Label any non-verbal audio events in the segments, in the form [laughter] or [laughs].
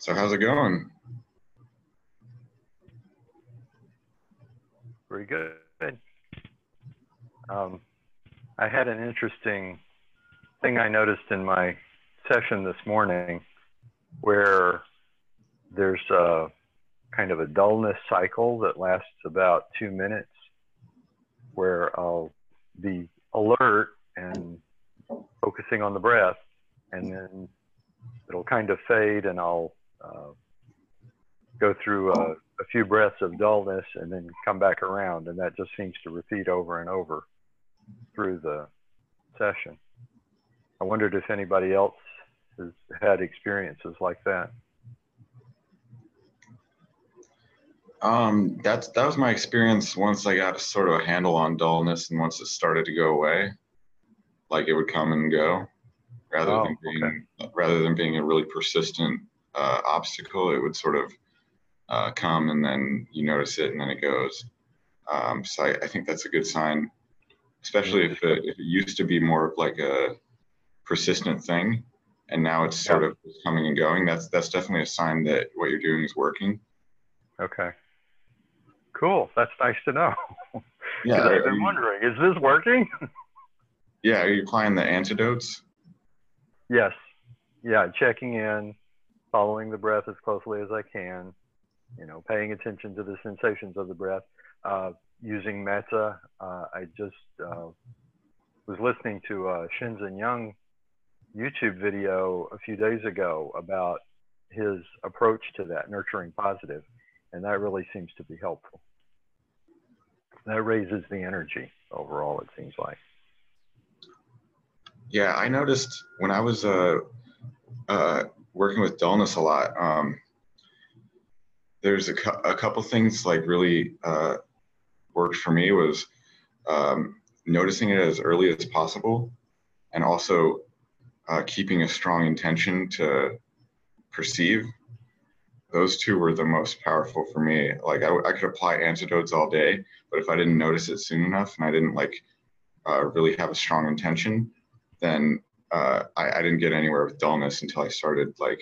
So how's it going? Very good. Um, I had an interesting thing I noticed in my session this morning where there's a kind of a dullness cycle that lasts about two minutes where I'll be alert and focusing on the breath and then it'll kind of fade and I'll uh, go through a, a, few breaths of dullness and then come back around. And that just seems to repeat over and over through the session. I wondered if anybody else has had experiences like that. Um, that's that was my experience once I got a sort of a handle on dullness, and once it started to go away, like it would come and go, rather oh, than being okay. rather than being a really persistent uh, obstacle, it would sort of uh, come and then you notice it and then it goes. Um, so I, I, think that's a good sign, especially if it, if it used to be more of like a persistent thing, and now it's sort yeah. of coming and going. That's that's definitely a sign that what you're doing is working. Okay. Cool. That's nice to know. [laughs] Yeah. I've been wondering, is this working? [laughs] yeah. Are you applying the antidotes? Yes. Yeah. Checking in, following the breath as closely as I can, you know, paying attention to the sensations of the breath, uh, using metta. Uh, I just uh, was listening to a Shinzen Young YouTube video a few days ago about his approach to that, nurturing positive, and that really seems to be helpful. That raises the energy overall, it seems like. Yeah, I noticed when I was uh, uh, working with dullness a lot. Um, there's a, cu- a couple things like really uh, worked for me was um, noticing it as early as possible and also uh, keeping a strong intention to perceive those two were the most powerful for me like I, could apply antidotes all day but if i didn't notice it soon enough and i didn't like uh, really have a strong intention then uh, I, I didn't get anywhere with dullness until I started like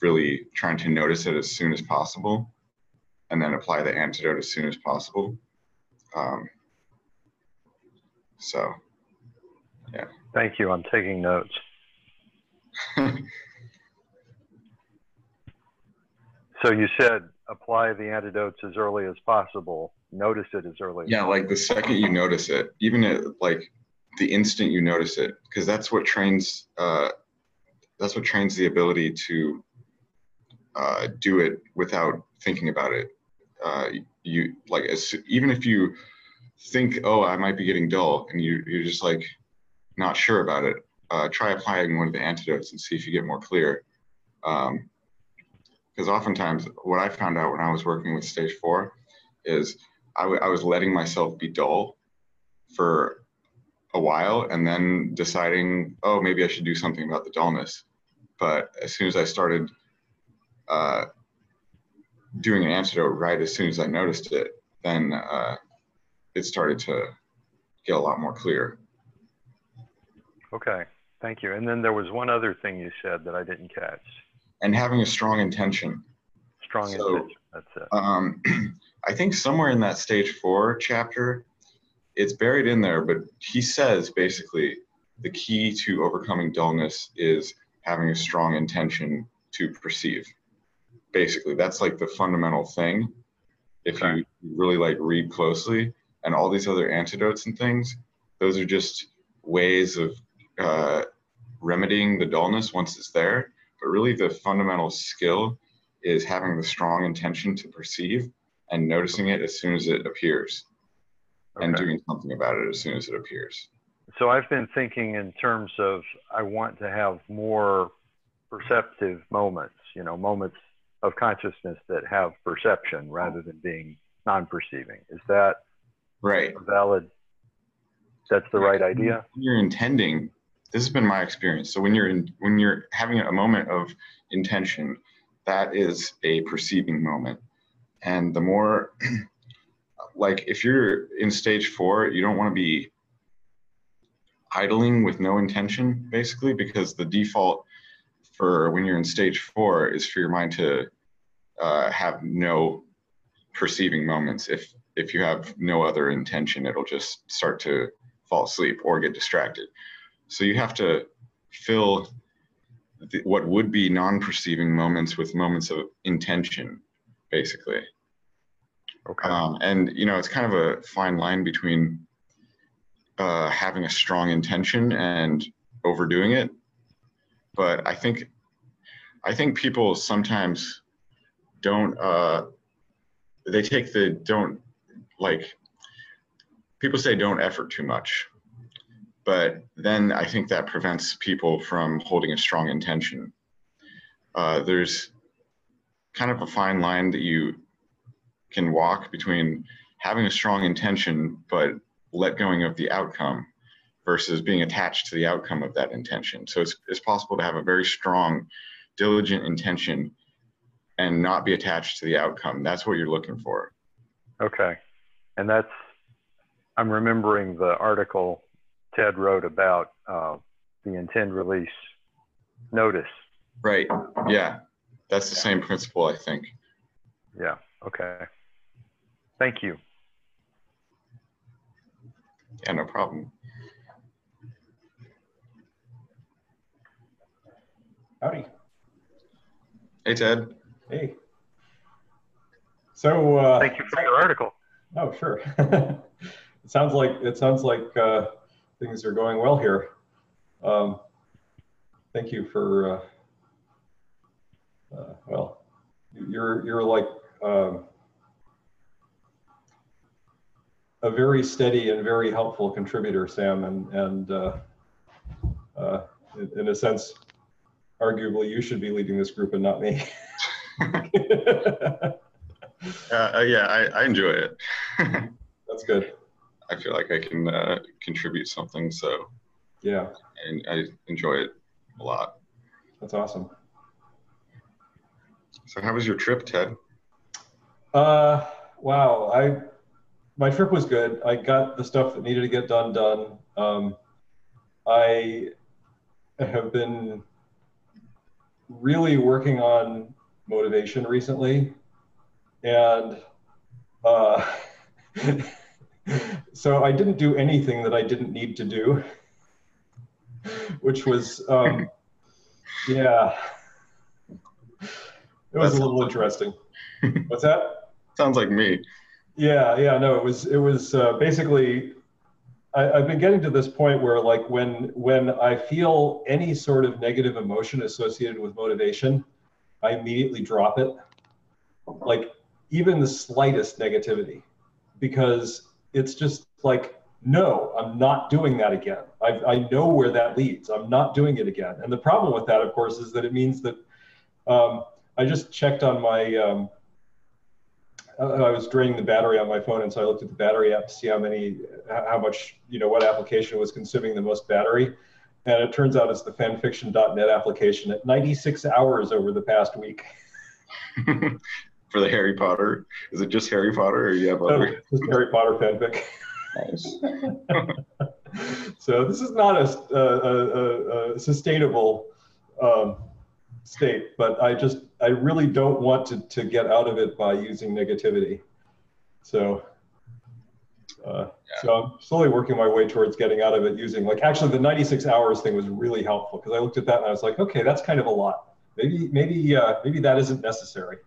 really trying to notice it as soon as possible and then apply the antidote as soon as possible. Um, so, yeah. Thank you. I'm taking notes. [laughs] so you said apply the antidotes as early as possible. Notice it as early. Yeah, like the second you notice it, even at like the instant you notice it because that's what trains uh, that's what trains the ability to uh, do it without thinking about it. Uh, you like as, even if you think oh i might be getting dull and you, you're just like not sure about it uh, try applying one of the antidotes and see if you get more clear. Because um, oftentimes what i found out when i was working with stage four is I, was letting myself be dull for a while and then deciding, oh, maybe I should do something about the dullness. But as soon as I started uh, doing an antidote right as soon as I noticed it, then uh, it started to get a lot more clear. Okay, thank you. And then there was one other thing you said that I didn't catch. And having a strong intention. Strong so, intention, that's it. Um, [clears throat] I think somewhere in that stage four chapter, it's buried in there, but he says basically the key to overcoming dullness is having a strong intention to perceive. Basically, that's like the fundamental thing. If okay. you really like read closely, and all these other antidotes and things, those are just ways of uh, remedying the dullness once it's there. But really, the fundamental skill is having the strong intention to perceive and noticing it as soon as it appears okay. and doing something about it as soon as it appears. So I've been thinking in terms of I want to have more perceptive moments, you know, moments of consciousness that have perception rather than being non-perceiving. Is that right? valid. That's the right idea. You're intending. This has been my experience. So when you're in, when you're having a moment of intention, that is a perceiving moment, and the more [clears throat] like if you're in stage four, you don't want to be idling with no intention, basically, because the default for when you're in stage four is for your mind to uh, have no perceiving moments. If if you have no other intention, it'll just start to fall asleep or get distracted. So you have to fill the, what would be non-perceiving moments with moments of intention, basically. Okay. Um, and you know, it's kind of a fine line between uh, having a strong intention and overdoing it. But I think, I think people sometimes don't. Uh, they take the don't like. People say don't effort too much, but then I think that prevents people from holding a strong intention. Uh, there's kind of a fine line that you can walk between having a strong intention but let going of the outcome versus being attached to the outcome of that intention. So it's, it's possible to have a very strong, diligent intention and not be attached to the outcome. That's what you're looking for. Okay. And that's, I'm remembering the article Ted wrote about uh, the intend release notice. Right. Yeah. That's the same principle, I think. Yeah. Okay. Thank you. Yeah, no problem. Howdy. Hey, Ted. Hey. So. Uh, Thank you for your article. Oh, sure. [laughs] it sounds like it sounds like uh, things are going well here. Um, thank you for. Uh, uh well, you're you're like. Um, a very steady and very helpful contributor, Sam, and and uh, uh, in, in, a sense, arguably you should be leading this group and not me. [laughs] Uh, uh, yeah, I, I, enjoy it. [laughs] That's good. I feel like I can uh, contribute something, so yeah, and I enjoy it a lot. That's awesome. So, how was your trip, Ted? Uh, wow, I my trip was good. I got the stuff that needed to get done done. Um, I have been really working on motivation recently, and uh, [laughs] so I didn't do anything that I didn't need to do, which was um, yeah, it was That's a little interesting. What's that? [laughs] Sounds like me. Yeah, yeah, no, it was it was uh, basically. I, I've been getting to this point where, like, when when I feel any sort of negative emotion associated with motivation, I immediately drop it. Like, even the slightest negativity, because it's just like, no, I'm not doing that again. I, I know where that leads. I'm not doing it again. And the problem with that, of course, is that it means that um, I just checked on my um, I was draining the battery on my phone, and so I looked at the battery app to see how many, how much, you know, what application was consuming the most battery. And it turns out it's the fanfiction.net application at 96 hours over the past week. [laughs] For the Harry Potter, is it just Harry Potter, or you have other? Just Harry Potter fanfic. Nice. [laughs] so this is not a, a, a, a sustainable um, state, but I just I really don't want to to get out of it by using negativity. So. Uh, yeah. So I'm slowly working my way towards getting out of it using like actually the 96 hours thing was really helpful because I looked at that and I was like, okay, that's kind of a lot. Maybe maybe uh, maybe that isn't necessary.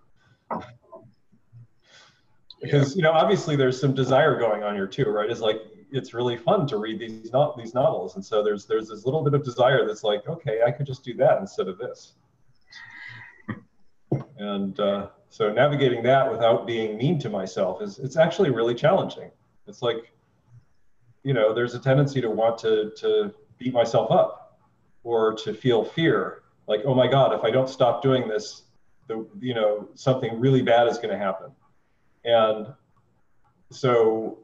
Because you know obviously there's some desire going on here too, right? It's like it's really fun to read these not these novels, and so there's there's this little bit of desire that's like, okay, I could just do that instead of this. And uh, so navigating that without being mean to myself is it's actually really challenging. It's like, you know, there's a tendency to want to to beat myself up or to feel fear, like, oh my God, if I don't stop doing this, the you know, something really bad is going to happen. And so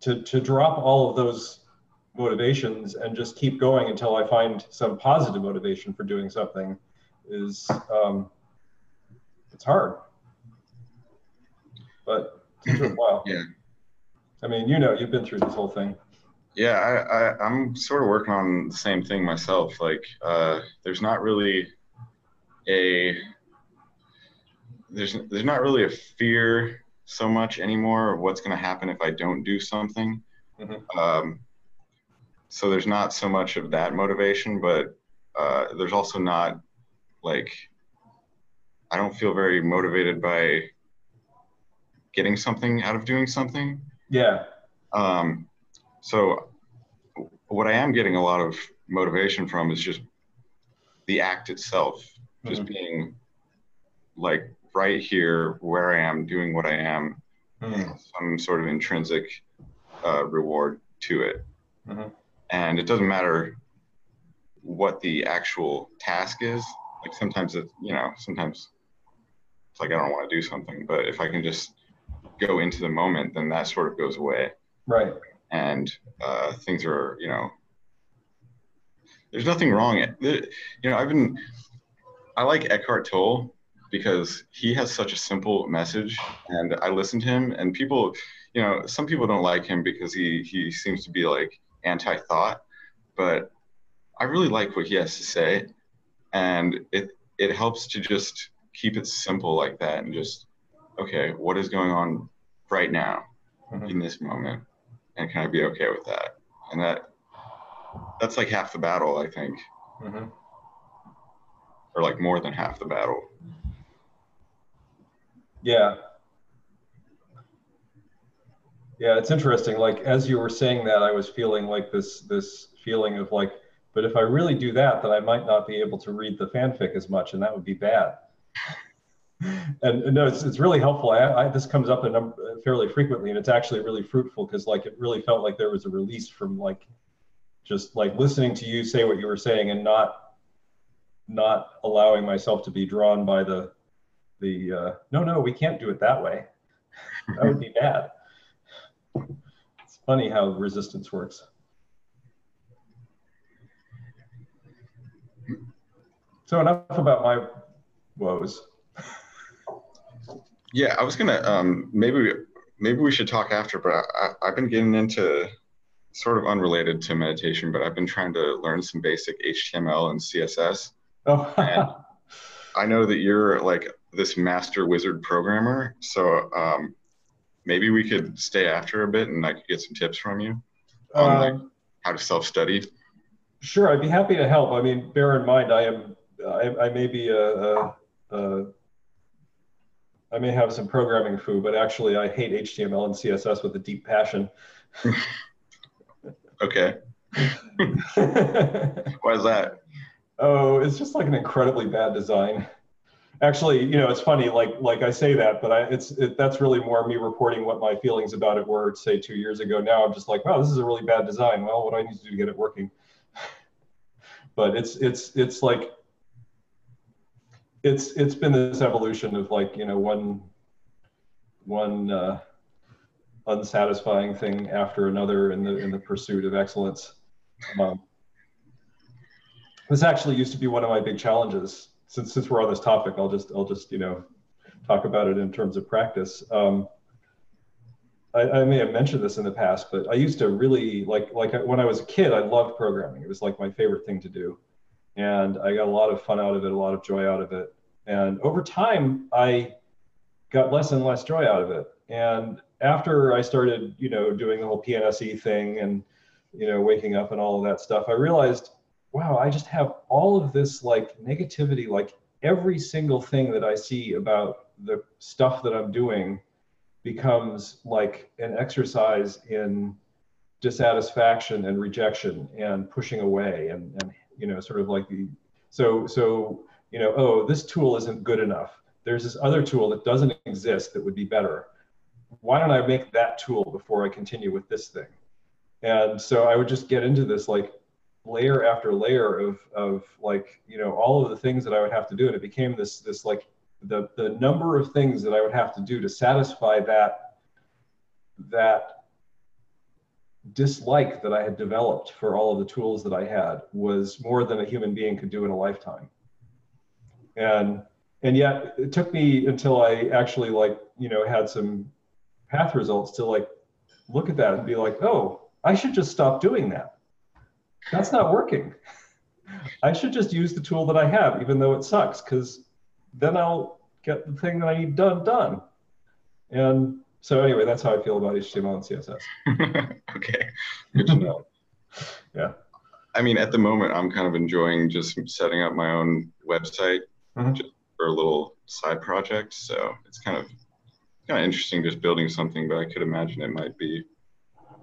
to to drop all of those motivations and just keep going until I find some positive motivation for doing something is um, it's hard. But it took a [laughs] while. Yeah. I mean, you know, you've been through this whole thing. Yeah, I, I I'm sort of working on the same thing myself. Like, uh, there's not really a there's there's not really a fear so much anymore of what's going to happen if I don't do something. Mm-hmm. Um, so there's not so much of that motivation, but uh, there's also not like I don't feel very motivated by getting something out of doing something. Yeah. Um, so what I am getting a lot of motivation from is just the act itself, just mm-hmm. being like right here where I am doing what I am, mm-hmm. some sort of intrinsic uh, reward to it. Mm-hmm. And it doesn't matter what the actual task is. Like sometimes it, you know, sometimes it's like I don't want to do something, but if I can just go into the moment, then that sort of goes away. Right. And uh, things are, you know, there's nothing wrong. You know, I've been, I like Eckhart Tolle because he has such a simple message, and I listen to him, and people, you know, some people don't like him because he he seems to be like anti-thought, but I really like what he has to say, and it it helps to just keep it simple like that and just okay, what is going on right now mm-hmm. in this moment, and can I be okay with that? And that that's like half the battle, I think, mm-hmm. or like more than half the battle. Yeah. Yeah, it's interesting. Like as you were saying that, I was feeling like this this feeling of like, but if I really do that, then I might not be able to read the fanfic as much, and that would be bad and, no, it's, it's really helpful. I, I, this comes up in, fairly frequently, and it's actually really fruitful because like it really felt like there was a release from like just like listening to you say what you were saying and not not allowing myself to be drawn by the the uh, no no we can't do it that way. [laughs] that would be bad. It's funny how resistance works. So enough about my woes. Yeah, I was gonna um, maybe maybe we should talk after, but I, I've been getting into sort of unrelated to meditation, but I've been trying to learn some basic HTML and CSS. Oh. and [laughs] I know that you're like this master wizard programmer, so um, maybe we could stay after a bit and I could get some tips from you on um, like how to self-study. Sure, I'd be happy to help. I mean, bear in mind, I am I, I may be a, a, a I may have some programming foo, but actually I hate HTML and CSS with a deep passion. [laughs] okay. [laughs] Why is that? Oh, it's just like an incredibly bad design. Actually, you know, it's funny. Like, like I say that, but I, it's it, that's really more me reporting what my feelings about it were, say, two years ago. Now I'm just like, wow, this is a really bad design. Well, what do I need to do to get it working? [laughs] but it's it's it's like it's it's been this evolution of like you know one one uh, unsatisfying thing after another in the in the pursuit of excellence. Um, this actually used to be one of my big challenges. Since since we're on this topic, I'll just I'll just you know talk about it in terms of practice. Um, I, I, may have mentioned this in the past, but I used to really like like when I was a kid, I loved programming. It was like my favorite thing to do and I got a lot of fun out of it, a lot of joy out of it. And over time, I got less and less joy out of it. And after I started, you know, doing the whole PNSE thing and, you know, waking up and all of that stuff, I realized, wow, I just have all of this like negativity, like every single thing that I see about the stuff that I'm doing becomes like an exercise in dissatisfaction and rejection and pushing away and, and you know, sort of like the, so, so, you know, oh, this tool isn't good enough. There's this other tool that doesn't exist that would be better. Why don't I make that tool before I continue with this thing? And so I would just get into this like layer after layer of, of like, you know, all of the things that I would have to do. And it became this, this like the, the number of things that I would have to do to satisfy that, that dislike that I had developed for all of the tools that I had was more than a human being could do in a lifetime. And and yet it took me until I actually like, you know, had some path results to like look at that and be like, oh, I should just stop doing that. That's not working. I should just use the tool that I have, even though it sucks, because then I'll get the thing that I need done done. And so anyway, that's how I feel about HTML and CSS. [laughs] okay, good to know. [laughs] yeah. I mean, at the moment, I'm kind of enjoying just setting up my own website mm-hmm. just for a little side project. So it's kind of kind of interesting just building something, but I could imagine it might be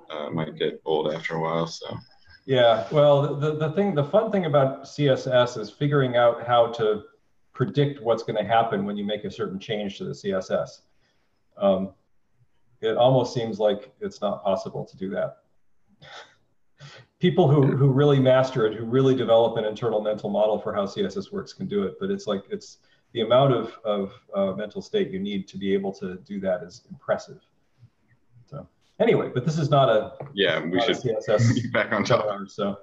uh, might get old after a while. So yeah, well, the the thing, the fun thing about CSS is figuring out how to predict what's going to happen when you make a certain change to the CSS. Um, it almost seems like it's not possible to do that. People who, who really master it, who really develop an internal mental model for how CSS works can do it, but it's like it's the amount of, of uh, mental state you need to be able to do that is impressive. So anyway, but this is not a yeah. We should CSS [laughs] back on top. so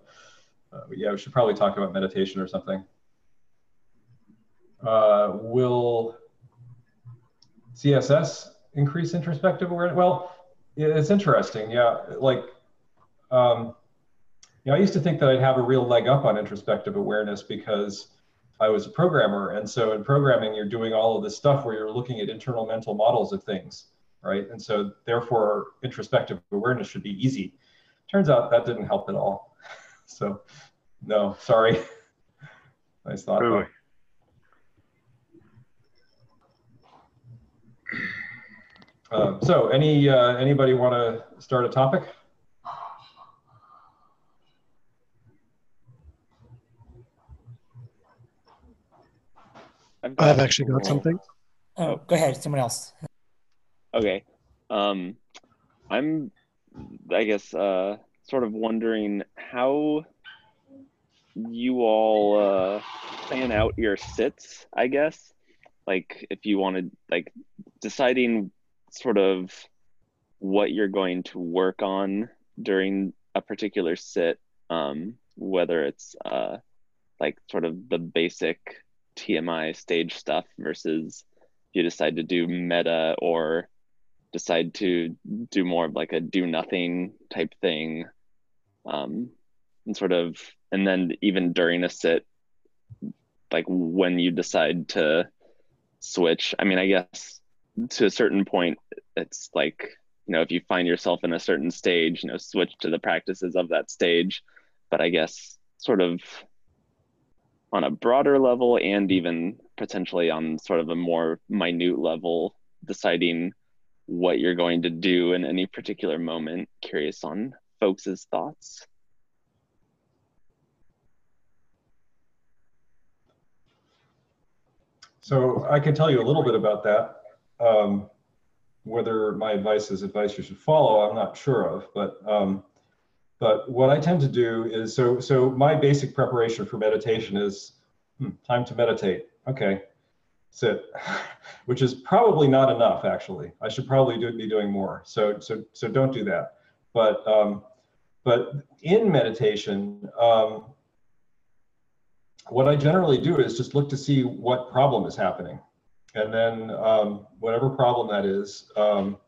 uh, yeah, we should probably talk about meditation or something. Uh, will CSS increase introspective awareness? Well, it's interesting. Yeah, like um, you know, I used to think that I'd have a real leg up on introspective awareness because I was a programmer. And so in programming, you're doing all of this stuff where you're looking at internal mental models of things, right? And so therefore, introspective awareness should be easy. Turns out that didn't help at all. [laughs] so no, sorry. [laughs] nice thought. Really? Uh, so any uh, anybody want to start a topic? I've, I've actually got something. Oh, go ahead. Someone else. Okay. Um, I'm, I guess, uh, sort of wondering how you all uh, plan out your sits. I guess, like if you wanted, like deciding sort of what you're going to work on during a particular sit, um, whether it's uh, like sort of the basic TMI stage stuff versus you decide to do metta or decide to do more of like a do nothing type thing. Um, and sort of, and then even during a sit, like when you decide to switch, I mean, I guess to a certain point, it's like, you know, if you find yourself in a certain stage, you know, switch to the practices of that stage. But I guess sort of on a broader level and even potentially on sort of a more minute level, deciding what you're going to do in any particular moment. Curious on folks' thoughts. So I can tell you a little bit about that. Um, whether my advice is advice you should follow, I'm not sure of, but um, but what I tend to do is so so my basic preparation for meditation is hmm, time to meditate. Okay, sit, [laughs] which is probably not enough actually. I should probably do, be doing more. So so so don't do that. But um, but in meditation, um, what I generally do is just look to see what problem is happening, and then um, whatever problem that is. Um,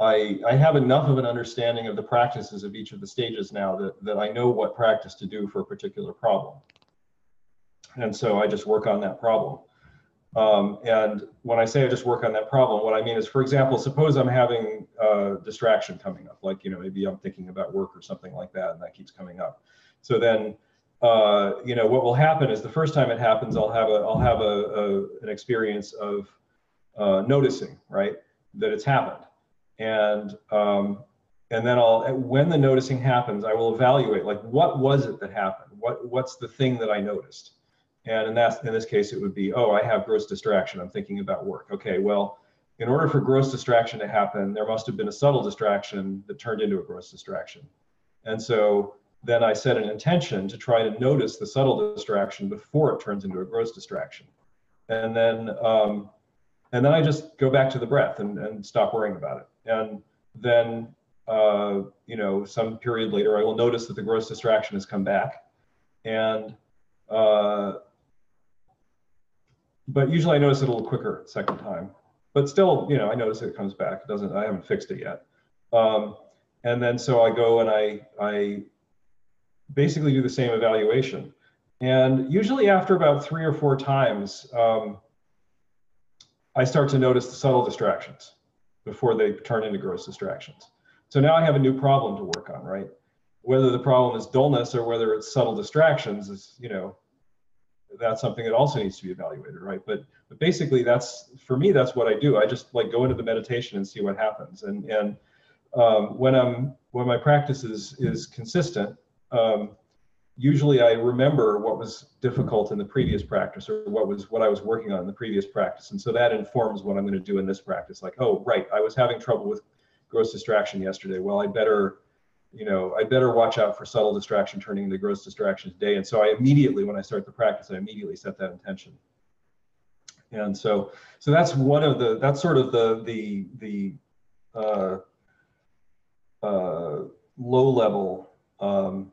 I, I have enough of an understanding of the practices of each of the stages now that, that I know what practice to do for a particular problem. And so I just work on that problem. Um, and when I say I just work on that problem, what I mean is, for example, suppose I'm having a distraction coming up, like, you know, maybe I'm thinking about work or something like that, and that keeps coming up. So then, uh, you know, what will happen is the first time it happens, I'll have a, I'll have a, a an experience of uh, noticing, right, that it's happened and um, and then I'll when the noticing happens, I will evaluate like what was it that happened? What what's the thing that I noticed? And in that in this case, it would be oh I have gross distraction. I'm thinking about work. Okay, well, in order for gross distraction to happen, there must have been a subtle distraction that turned into a gross distraction. And so then I set an intention to try to notice the subtle distraction before it turns into a gross distraction. And then um, and then I just go back to the breath and, and stop worrying about it. And then, uh, you know, some period later, I will notice that the gross distraction has come back. And, uh, but usually I notice it a little quicker second time. But still, you know, I notice it comes back. It doesn't, I haven't fixed it yet. Um, and then so I go and I I basically do the same evaluation. And usually after about three or four times, um, I start to notice the subtle distractions before they turn into gross distractions. So now I have a new problem to work on, right? Whether the problem is dullness or whether it's subtle distractions is, you know, that's something that also needs to be evaluated, right? But but basically, that's for me. That's what I do. I just like go into the meditation and see what happens. And and um, when I'm when my practice is is consistent, um, usually I remember what was difficult in the previous practice or what was what I was working on in the previous practice, and so that informs what I'm going to do in this practice. Like, oh, right, I was having trouble with gross distraction yesterday. Well, I better you know, I better watch out for subtle distraction turning into gross distraction today. And so I immediately, when I start the practice, I immediately set that intention. And so, so that's one of the, that's sort of the, the, the uh, uh, low level um,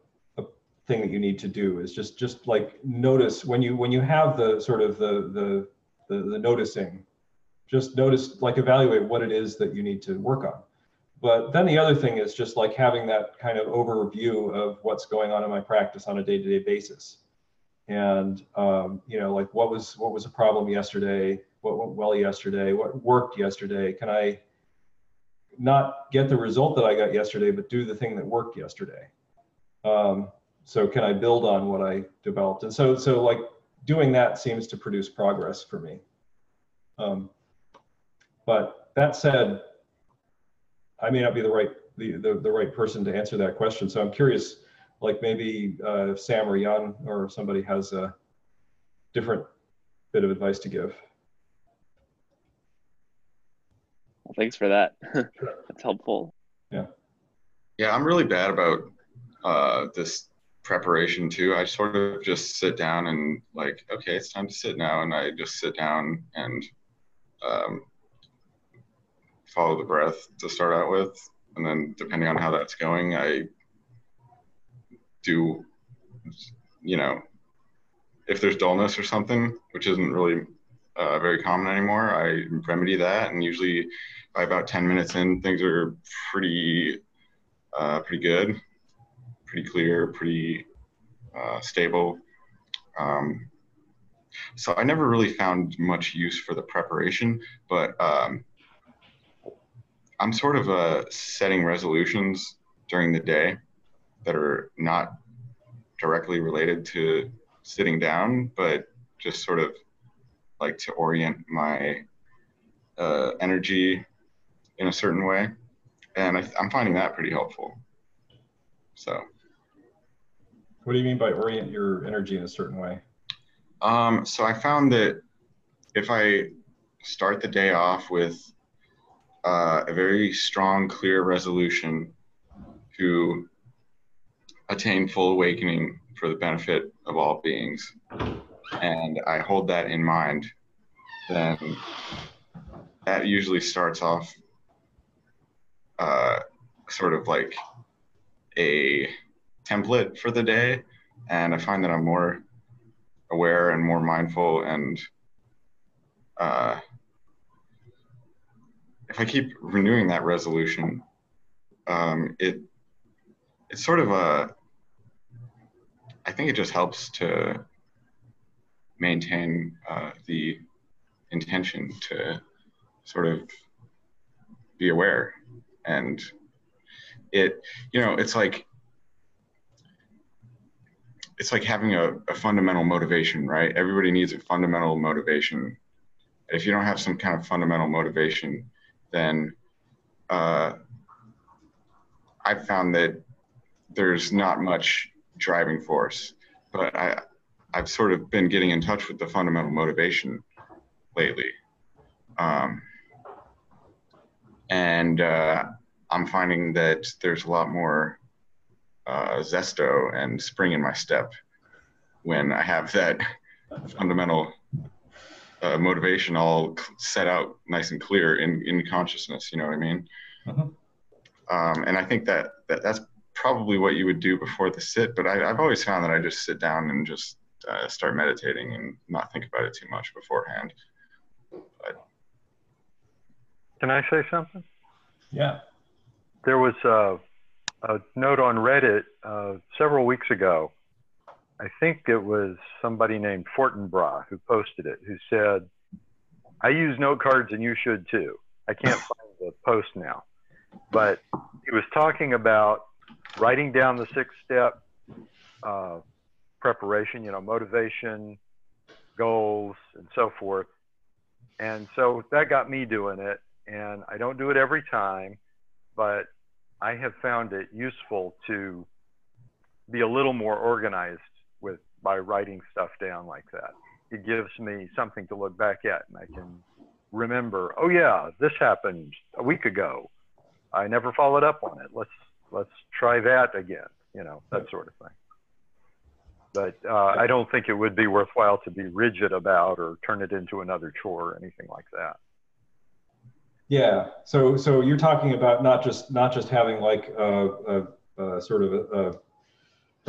thing that you need to do is just, just like notice when you, when you have the sort of the, the, the, the noticing, just notice, like evaluate what it is that you need to work on but then the other thing is just like having that kind of overview of what's going on in my practice on a day-to-day basis. And um, you know, like what was what was a problem yesterday? What went well yesterday? What worked yesterday? Can I not get the result that I got yesterday, but do the thing that worked yesterday? Um, so can I build on what I developed? And so so like doing that seems to produce progress for me. Um, but that said, I may not be the right the, the, the right person to answer that question. So I'm curious, like maybe uh, Sam or Jan or somebody has a different bit of advice to give. Well, thanks for that. [laughs] That's helpful. Yeah. Yeah, I'm really bad about uh, this preparation too. I sort of just sit down and like, okay, it's time to sit now, and I just sit down and um, follow the breath to start out with, and then depending on how that's going, I do, you know, if there's dullness or something, which isn't really uh, very common anymore, I remedy that, and usually by about 10 minutes in, things are pretty, uh, pretty good, pretty clear, pretty uh, stable. Um, so I never really found much use for the preparation, but um, I'm sort of uh, setting resolutions during the day that are not directly related to sitting down, but just sort of like to orient my uh, energy in a certain way. And I, am finding that pretty helpful. So. What do you mean by orient your energy in a certain way? Um, so I found that if I start the day off with uh, a very strong, clear resolution to attain full awakening for the benefit of all beings. And I hold that in mind, then that usually starts off uh, sort of like a template for the day. And I find that I'm more aware and more mindful and uh, if I keep renewing that resolution, um, it it's sort of a I think it just helps to maintain uh, the intention to sort of be aware and it you know it's like it's like having a, a fundamental motivation right everybody needs a fundamental motivation if you don't have some kind of fundamental motivation then uh, I've found that there's not much driving force. But I, I've sort of been getting in touch with the fundamental motivation lately. Um, and uh, I'm finding that there's a lot more uh, zesto and spring in my step when I have that fundamental uh, motivation all set out nice and clear in, in consciousness. You know what I mean? Uh-huh. Um, and I think that, that that's probably what you would do before the sit. But I, have always found that I just sit down and just uh, start meditating and not think about it too much beforehand. But... Can I say something? Yeah. There was uh, a note on Reddit uh, several weeks ago. I think it was somebody named Fortinbras who posted it, who said, I use note cards and you should too. I can't find the post now. But he was talking about writing down the six step uh, preparation, you know, motivation, goals, and so forth. And so that got me doing it. And I don't do it every time, but I have found it useful to be a little more organized with by writing stuff down like that. It gives me something to look back at and I can remember, oh yeah, this happened a week ago. I never followed up on it. Let's let's try that again, you know, that sort of thing. But uh, I don't think it would be worthwhile to be rigid about or turn it into another chore or anything like that. Yeah. So so you're talking about not just not just having like a, a, a sort of a,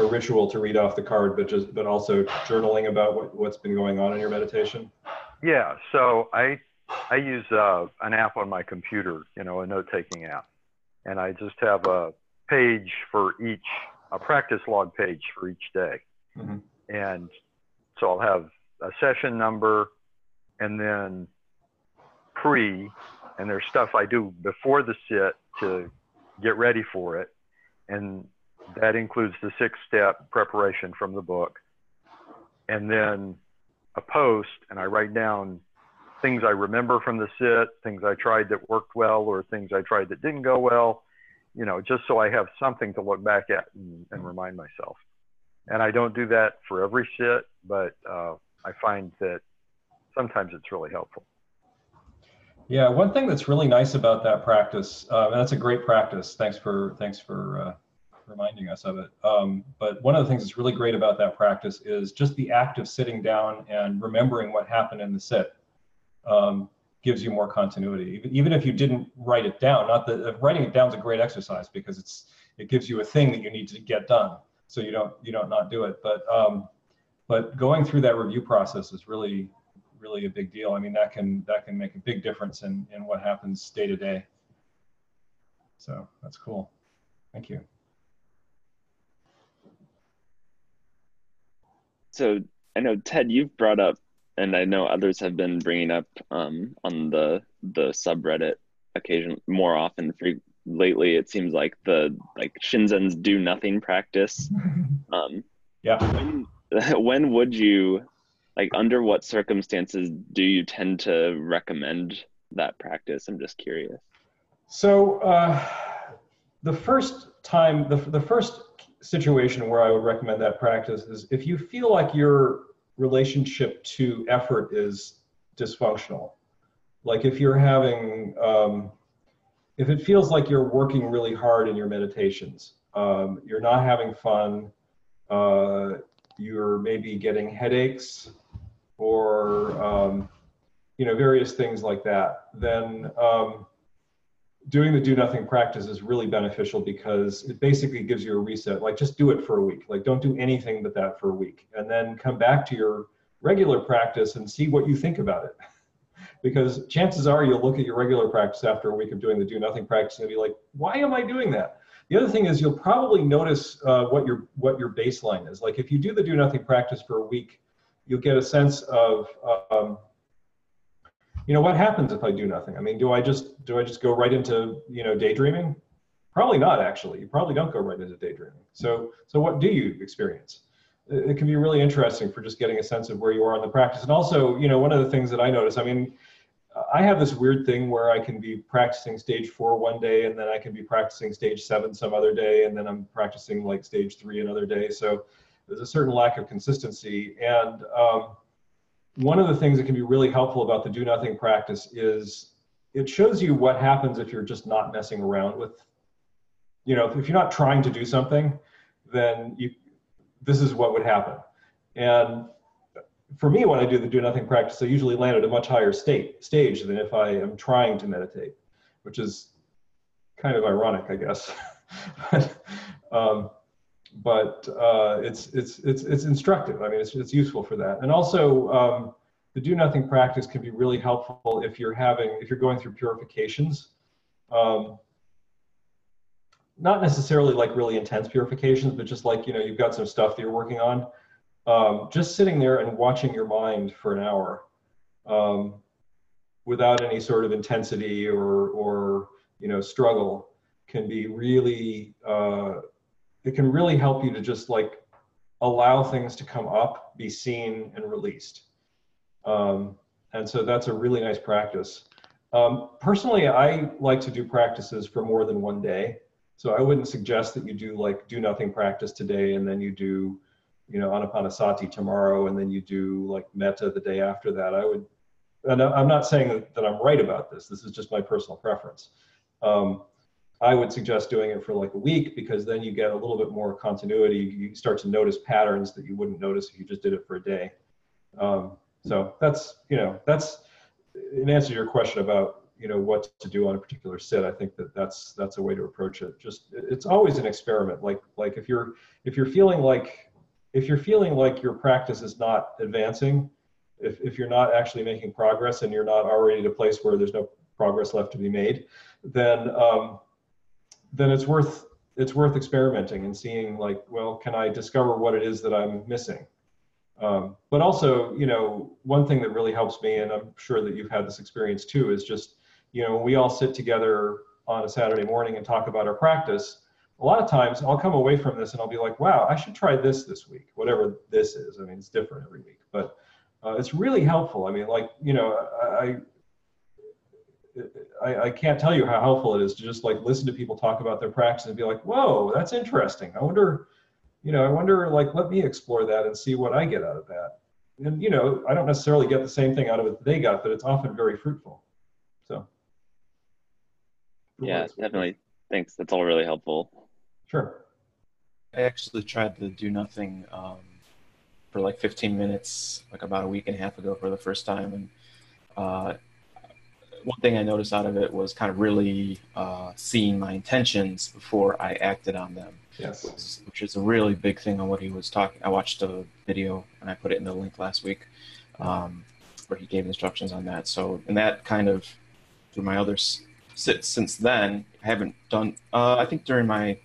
a, ritual to read off the card, but just but also journaling about what, what's been going on in your meditation. Yeah. So I I use uh, an app on my computer, you know, a note taking app, and I just have a page for each a practice log page for each day, mm-hmm. and so I'll have a session number, and then pre and there's stuff I do before the sit to get ready for it. And that includes the six step preparation from the book. And then a post, and I write down things I remember from the sit, things I tried that worked well, or things I tried that didn't go well, you know, just so I have something to look back at and, and remind myself. And I don't do that for every sit, but uh, I find that sometimes it's really helpful. Yeah, one thing that's really nice about that practice, uh, and that's a great practice. Thanks for thanks for uh, reminding us of it. Um, but one of the things that's really great about that practice is just the act of sitting down and remembering what happened in the sit um, gives you more continuity. Even, even if you didn't write it down, not that uh, writing it down is a great exercise because it's it gives you a thing that you need to get done, so you don't you don't not do it. But um, but going through that review process is really really a big deal. I mean, that can that can make a big difference in in what happens day to day. So that's cool. Thank you. So I know Ted, you've brought up, and I know others have been bringing up um, on the the subreddit occasion more often. For lately, it seems like the like Shinzen's do nothing practice. [laughs] Um, yeah. When, [laughs] when would you like under what circumstances do you tend to recommend that practice? I'm just curious. So uh, the first time the, the first situation where i would recommend that practice is if you feel like your relationship to effort is dysfunctional. Like if you're having um, if it feels like you're working really hard in your meditations um, you're not having fun uh, you're maybe getting headaches or um, you know various things like that, then um, doing the do nothing practice is really beneficial because it basically gives you a reset. Like just do it for a week. Like don't do anything but that for a week, and then come back to your regular practice and see what you think about it. [laughs] because chances are you'll look at your regular practice after a week of doing the do nothing practice and be like, why am I doing that? The other thing is you'll probably notice uh, what your what your baseline is. Like if you do the do nothing practice for a week you'll get a sense of um, you know what happens if i do nothing? I mean do i just do i just go right into you know daydreaming? Probably not actually. You probably don't go right into daydreaming. So so what do you experience? It, can be really interesting for just getting a sense of where you are in the practice. And also you know one of the things that i notice i mean i have this weird thing where i can be practicing stage four one day and then i can be practicing stage seven some other day and then i'm practicing like stage three another day. So there's a certain lack of consistency. And um, one of the things that can be really helpful about the do nothing practice is it shows you what happens if you're just not messing around with, you know, if you're not trying to do something, then you, this is what would happen. And for me, when I do the do nothing practice, I usually land at a much higher state stage than if I am trying to meditate, which is kind of ironic, I guess. [laughs] um, but uh, it's it's it's it's instructive. I mean, it's it's useful for that. And also, um, the do nothing practice can be really helpful if you're having if you're going through purifications. Um, not necessarily like really intense purifications, but just like, you know, you've got some stuff that you're working on. Um, just sitting there and watching your mind for an hour um, without any sort of intensity or, or, you know, struggle can be really, uh, it can really help you to just like allow things to come up, be seen and released. Um, and so that's a really nice practice. Um, personally, I like to do practices for more than one day. So I wouldn't suggest that you do like do nothing practice today and then you do, you know, anapanasati tomorrow and then you do like metta the day after that. I would, and I'm not saying that, I'm right about this. This is just my personal preference. Um, I would suggest doing it for like a week because then you get a little bit more continuity. You start to notice patterns that you wouldn't notice if you just did it for a day. Um, so that's, you know, that's in answer to your question about you know what to do on a particular sit i think that that's that's a way to approach it just it's always an experiment like like if you're if you're feeling like if you're feeling like your practice is not advancing if, if you're not actually making progress and you're not already at a place where there's no progress left to be made then um, then it's worth it's worth experimenting and seeing like well can i discover what it is that i'm missing um, but also you know one thing that really helps me and i'm sure that you've had this experience too is just you know, we all sit together on a Saturday morning and talk about our practice, a lot of times I'll come away from this and I'll be like, wow, I should try this this week, whatever this is. I mean, it's different every week, but uh, it's really helpful. I mean, like, you know, I, I, I, can't tell you how helpful it is to just like listen to people talk about their practice and be like, whoa, that's interesting. I wonder, you know, I wonder, like, let me explore that and see what I get out of that. And, you know, I don't necessarily get the same thing out of it that they got, but it's often very fruitful. So yeah, definitely. Thanks. That's all really helpful. Sure. I actually tried to do nothing um, for like 15 minutes, like about a week and a half ago for the first time. And uh, one thing I noticed out of it was kind of really uh, seeing my intentions before I acted on them. Yes. Which, which is a really big thing on what he was talking. I watched a video and I put it in the link last week um, where he gave instructions on that. So, and that kind of, through my other since then, I haven't done. Uh, I think during my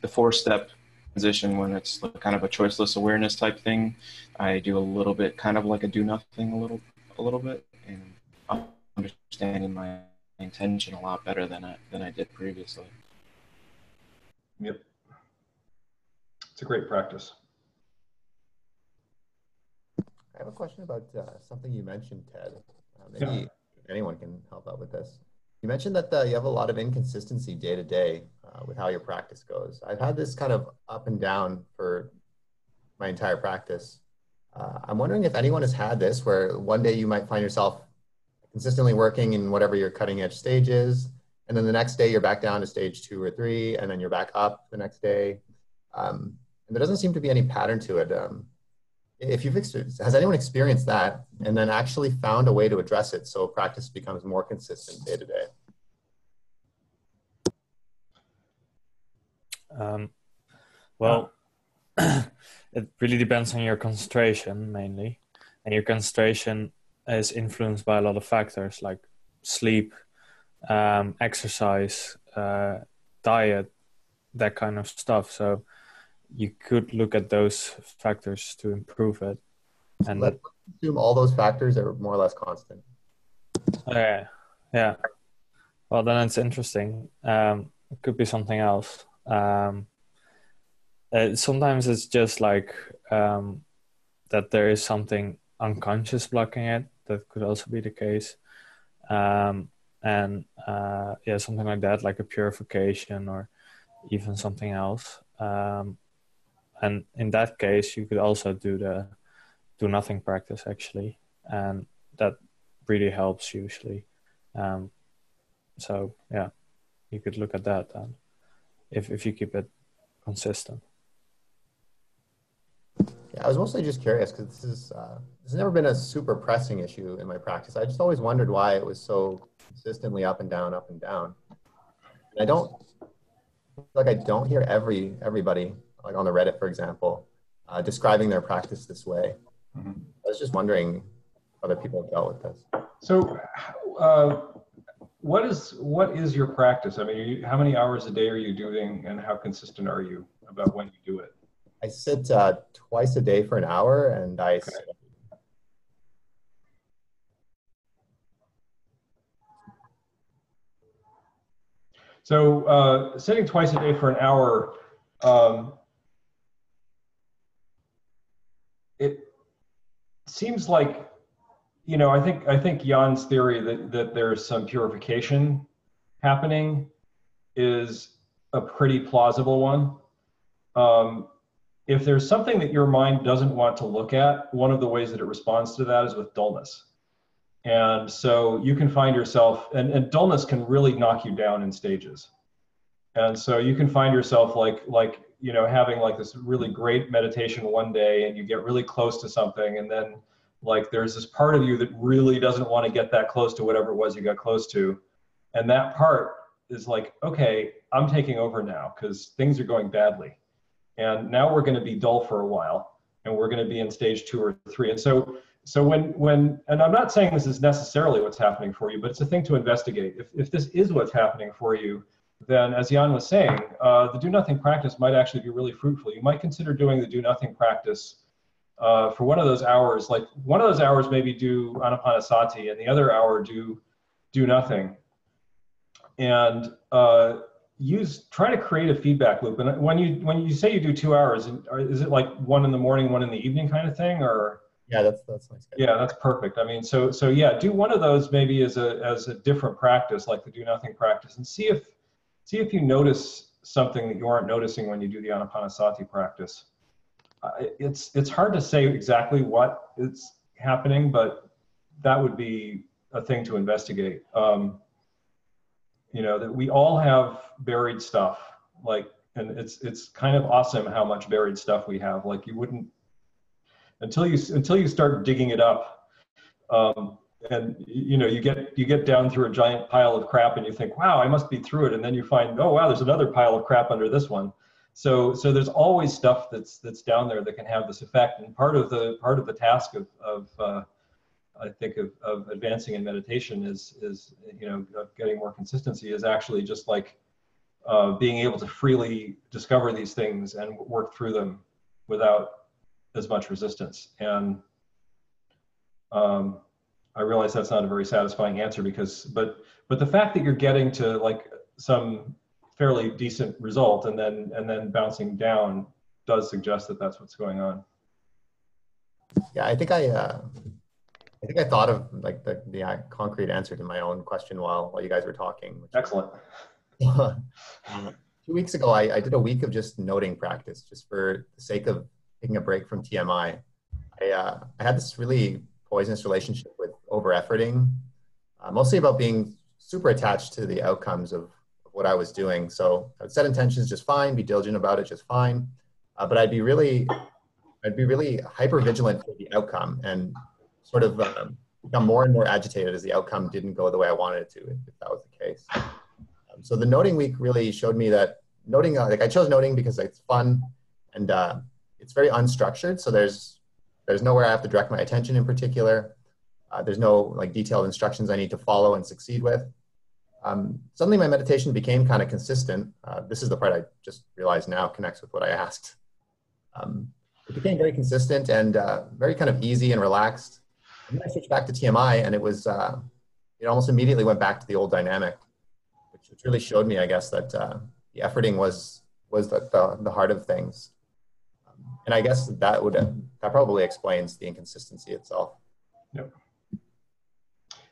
the four step position when it's kind of a choiceless awareness type thing, I do a little bit, kind of like a do nothing, a little, a little bit, and understanding my intention a lot better than I than I did previously. Yep, it's a great practice. I have a question about uh, something you mentioned, Ted. Uh, maybe yeah. anyone can help out with this. You mentioned that the, uh, you have a lot of inconsistency day to day uh, with how your practice goes. I've had this kind of up and down for my entire practice. Uh, I'm wondering if anyone has had this where one day you might find yourself consistently working in whatever your cutting edge stage is, and then the next day you're back down to stage two or three, and then you're back up the next day. Um, and there doesn't seem to be any pattern to it. Um, if you've has anyone experienced that and then actually found a way to address it so practice becomes more consistent day to day um, well [clears throat] it really depends on your concentration mainly and your concentration is influenced by a lot of factors like sleep um, exercise uh, diet that kind of stuff so you could look at those factors to improve it. And let's assume all those factors are more or less constant. Yeah, yeah. Well, then it's interesting. Um, it could be something else. Um, uh, sometimes it's just like um, that there is something unconscious blocking it. That could also be the case. Um, and uh, yeah, something like that, like a purification or even something else. Um, and in that case you could also do the do nothing practice actually and that really helps usually um, so yeah you could look at that then if, if you keep it consistent yeah i was mostly just curious because this is uh, this has never been a super pressing issue in my practice i just always wondered why it was so consistently up and down up and down and i don't like i don't hear every everybody like on the Reddit, for example, uh, describing their practice this way. Mm-hmm. I was just wondering how other people have dealt with this. So, uh, what is what is your practice? I mean, you, how many hours a day are you doing, and how consistent are you about when you do it? I sit uh, twice a day for an hour, and I. Okay. So uh, sitting twice a day for an hour, um, it seems like, you know, I think I think Jan's theory that that there's some purification happening is a pretty plausible one. Um, if there's something that your mind doesn't want to look at, one of the ways that it responds to that is with dullness. And so you can find yourself, and, and dullness can really knock you down in stages. And so you can find yourself like, like, you know, having like this really great meditation one day and you get really close to something. And then like there's this part of you that really doesn't want to get that close to whatever it was you got close to. And that part is like, okay, I'm taking over now because things are going badly. And now we're going to be dull for a while and we're going to be in stage two or three. And so so when when and i'm not saying this is necessarily what's happening for you but it's a thing to investigate. If, if this is what's happening for you then as jan was saying uh, the do nothing practice might actually be really fruitful. You might consider doing the do nothing practice uh, for one of those hours. Like one of those hours maybe do anapanasati and the other hour do do nothing. And uh, use try to create a feedback loop and when you when you say you do two hours is it like one in the morning one in the evening kind of thing or yeah, that's that's nice. Yeah, that's perfect. I mean, so so yeah, do one of those maybe as a as a different practice, like the do nothing practice, and see if see if you notice something that you aren't noticing when you do the anapanasati practice. Uh, it's it's hard to say exactly what is happening, but that would be a thing to investigate. Um, you know that we all have buried stuff, like, and it's it's kind of awesome how much buried stuff we have. Like you wouldn't until you until you start digging it up um, and you know you get you get down through a giant pile of crap and you think wow i must be through it. And then you find oh wow there's another pile of crap under this one. So so there's always stuff that's that's down there that can have this effect. And part of the part of the task of of uh, I think of, of advancing in meditation is is you know getting more consistency is actually just like uh, being able to freely discover these things and work through them without as much resistance. And um, I realize that's not a very satisfying answer because, but but the fact that you're getting to like some fairly decent result and then and then bouncing down does suggest that that's what's going on. Yeah, I think I uh, I think I thought of like the the uh, concrete answer to my own question while while you guys were talking. Excellent. [laughs] two weeks ago, I, I did a week of just noting practice, just for the sake of taking a break from TMI, I, uh, I had this really poisonous relationship with over efforting, uh, mostly about being super attached to the outcomes of, of, what I was doing. So I would set intentions just fine, be diligent about it just fine, uh, but I'd be really, I'd be really hyper vigilant for the outcome and sort of um, become more and more agitated as the outcome didn't go the way I wanted it to, if, if that was the case. Um, so the noting week really showed me that noting, uh, like I chose noting because it's fun and uh, it's very unstructured. So there's there's nowhere I have to direct my attention in particular. Uh, there's no like detailed instructions I need to follow and succeed with. Um, suddenly my meditation became kind of consistent. Uh, this is the part I just realized now connects with what I asked. Um, it became very consistent and uh, very kind of easy and relaxed. And then I switched back to TMI and it was, uh, it almost immediately went back to the old dynamic, which, which really showed me, I guess, that uh, the efforting was, was the, the, the heart of things and I guess that would that probably explains the inconsistency itself. Yep.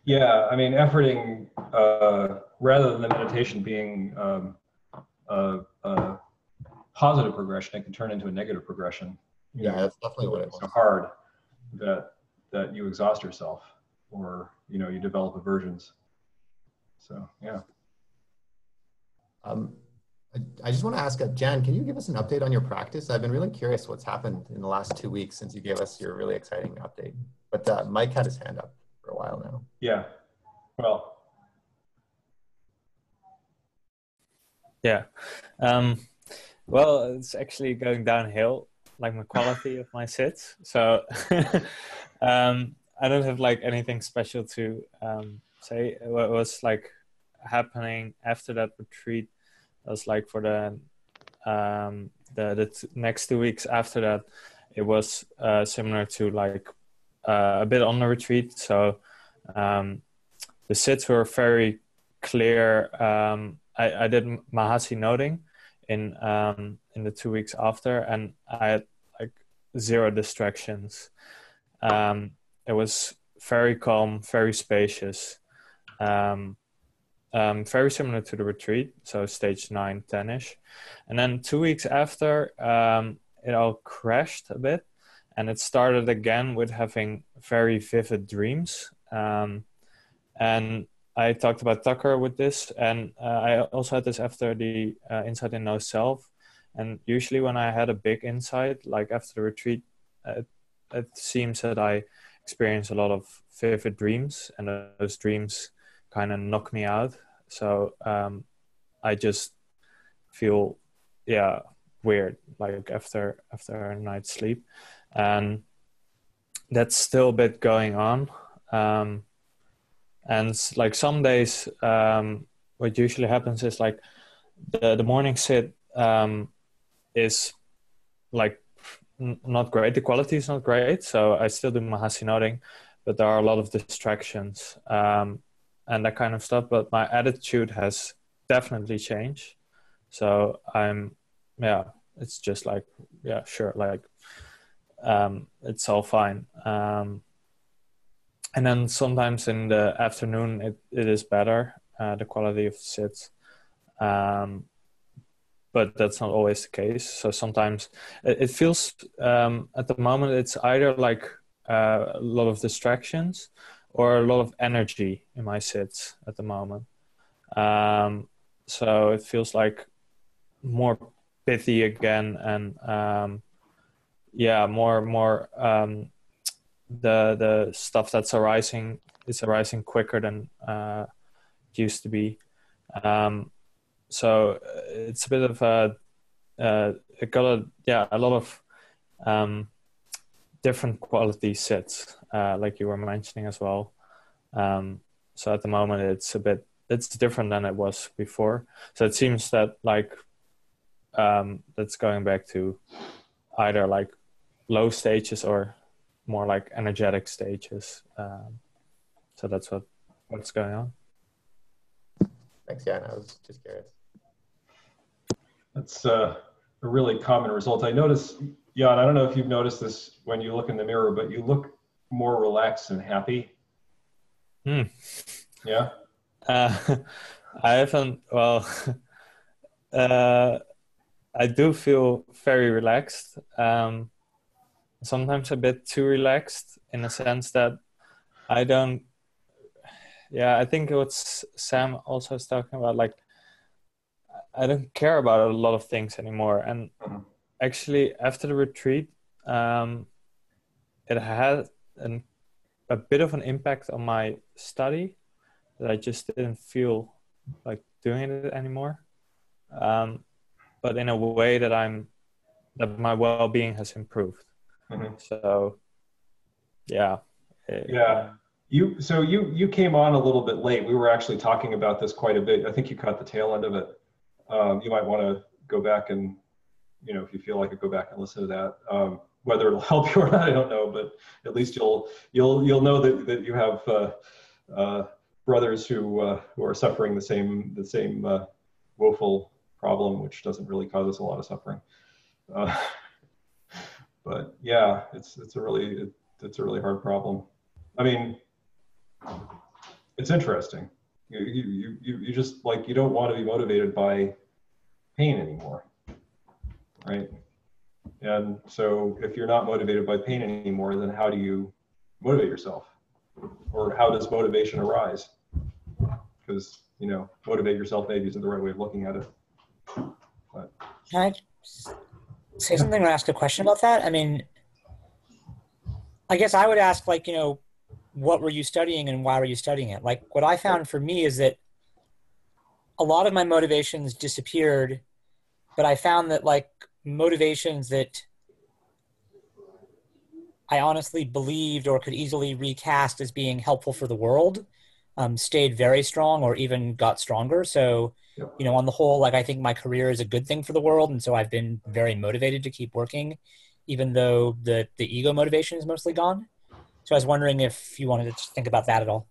Yeah, I mean, efforting uh, rather than the meditation being um, a, a, positive progression, it can turn into a negative progression. Yeah, know, that's definitely what it was. So hard that that you exhaust yourself, or you know, you develop aversions. So yeah. Um, I just want to ask, uh, Jan, can you give us an update on your practice? I've been really curious what's happened in the last two weeks since you gave us your really exciting update. But uh, Mike had his hand up for a while now. Yeah. Well. Yeah. Um, well, it's actually going downhill, like my quality of my sits. So [laughs] um, I don't have like anything special to um, say. What was like happening after that retreat was like for the um, the the t- next two weeks after that, it was uh, similar to like uh, a bit on the retreat. So um, the sits were very clear. Um, I, I did Mahasi noting in um, in the two weeks after, and I had like zero distractions. Um, it was very calm, very spacious, um, um, very similar to the retreat, so stage 9, 10 ish. And then two weeks after, um, it all crashed a bit and it started again with having very vivid dreams. Um, and I talked about Tucker with this, and uh, I also had this after the uh, insight in no self. And usually, when I had a big insight, like after the retreat, uh, it seems that I experience a lot of vivid dreams, and those dreams kind of knock me out. So um, I just feel, yeah, weird, like after after a night's sleep, and that's still a bit going on. Um, and like some days, um, what usually happens is like the the morning sit um, is like not great. The quality is not great, so I still do Mahasi noting, but there are a lot of distractions um, and that kind of stuff. But my attitude has definitely changed. So I'm, yeah, it's just like, yeah, sure, like um, it's all fine. Um, and then sometimes in the afternoon, it, it is better, uh, the quality of sits. Um, but that's not always the case. So sometimes it, feels um, at the moment it's either like uh, a lot of distractions or a lot of energy in my sits at the moment. Um, so it feels like more piti again and um, yeah, more more um, the the stuff that's arising is arising quicker than uh, it used to be. Um, so uh, it's a bit of a uh, it got a yeah a lot of um, different quality sets uh, like you were mentioning as well. Um, so at the moment it's a bit it's different than it was before. So it seems that like um, that's going back to either like low stages or more like energetic stages. Um, so that's what what's going on. Thanks yeah i was just curious that's uh, a really common result. I notice, Jan, I don't know if you've noticed this when you look in the mirror, but you look more relaxed and happy. Hmm. Yeah. Uh, [laughs] I haven't, well, [laughs] uh, I do feel very relaxed. Um, sometimes a bit too relaxed in a sense that I don't, yeah, I think what Sam also is talking about, like, I don't care about a lot of things anymore. And mm-hmm. actually, after the retreat, um, it had an, a bit of an impact on my study that I just didn't feel like doing it anymore. Um, but in a way that I'm that my well-being has improved. Mm-hmm. So, yeah. It, yeah. You so you you came on a little bit late. We were actually talking about this quite a bit. I think you caught the tail end of it um, you might want to go back and, you know, if you feel like it, go back and listen to that. Um, whether it'll [laughs] help you or not, I don't know, but at least you'll you'll you'll know that, that you have uh, uh, brothers who uh, who are suffering the same the same uh, woeful problem, which doesn't really cause us a lot of suffering. Uh, [laughs] but yeah, it's it's a really it, it's a really hard problem. I mean, it's interesting. You, you, you, you just like, you don't want to be motivated by pain anymore, right? And so if you're not motivated by pain anymore, then how do you motivate yourself? Or how does motivation arise? Because, you know, motivate yourself maybe isn't the right way of looking at it. But. Can I say something or ask a question about that? I mean, I guess I would ask, like, you know, what were you studying and why were you studying it? Like what I found for me is that a lot of my motivations disappeared, but I found that like motivations that I honestly believed or could easily recast as being helpful for the world um, stayed very strong or even got stronger. So, you know, on the whole, like I think my career is a good thing for the world, and so I've been very motivated to keep working, even though the the ego motivation is mostly gone. So I was wondering if you wanted to think about that at all.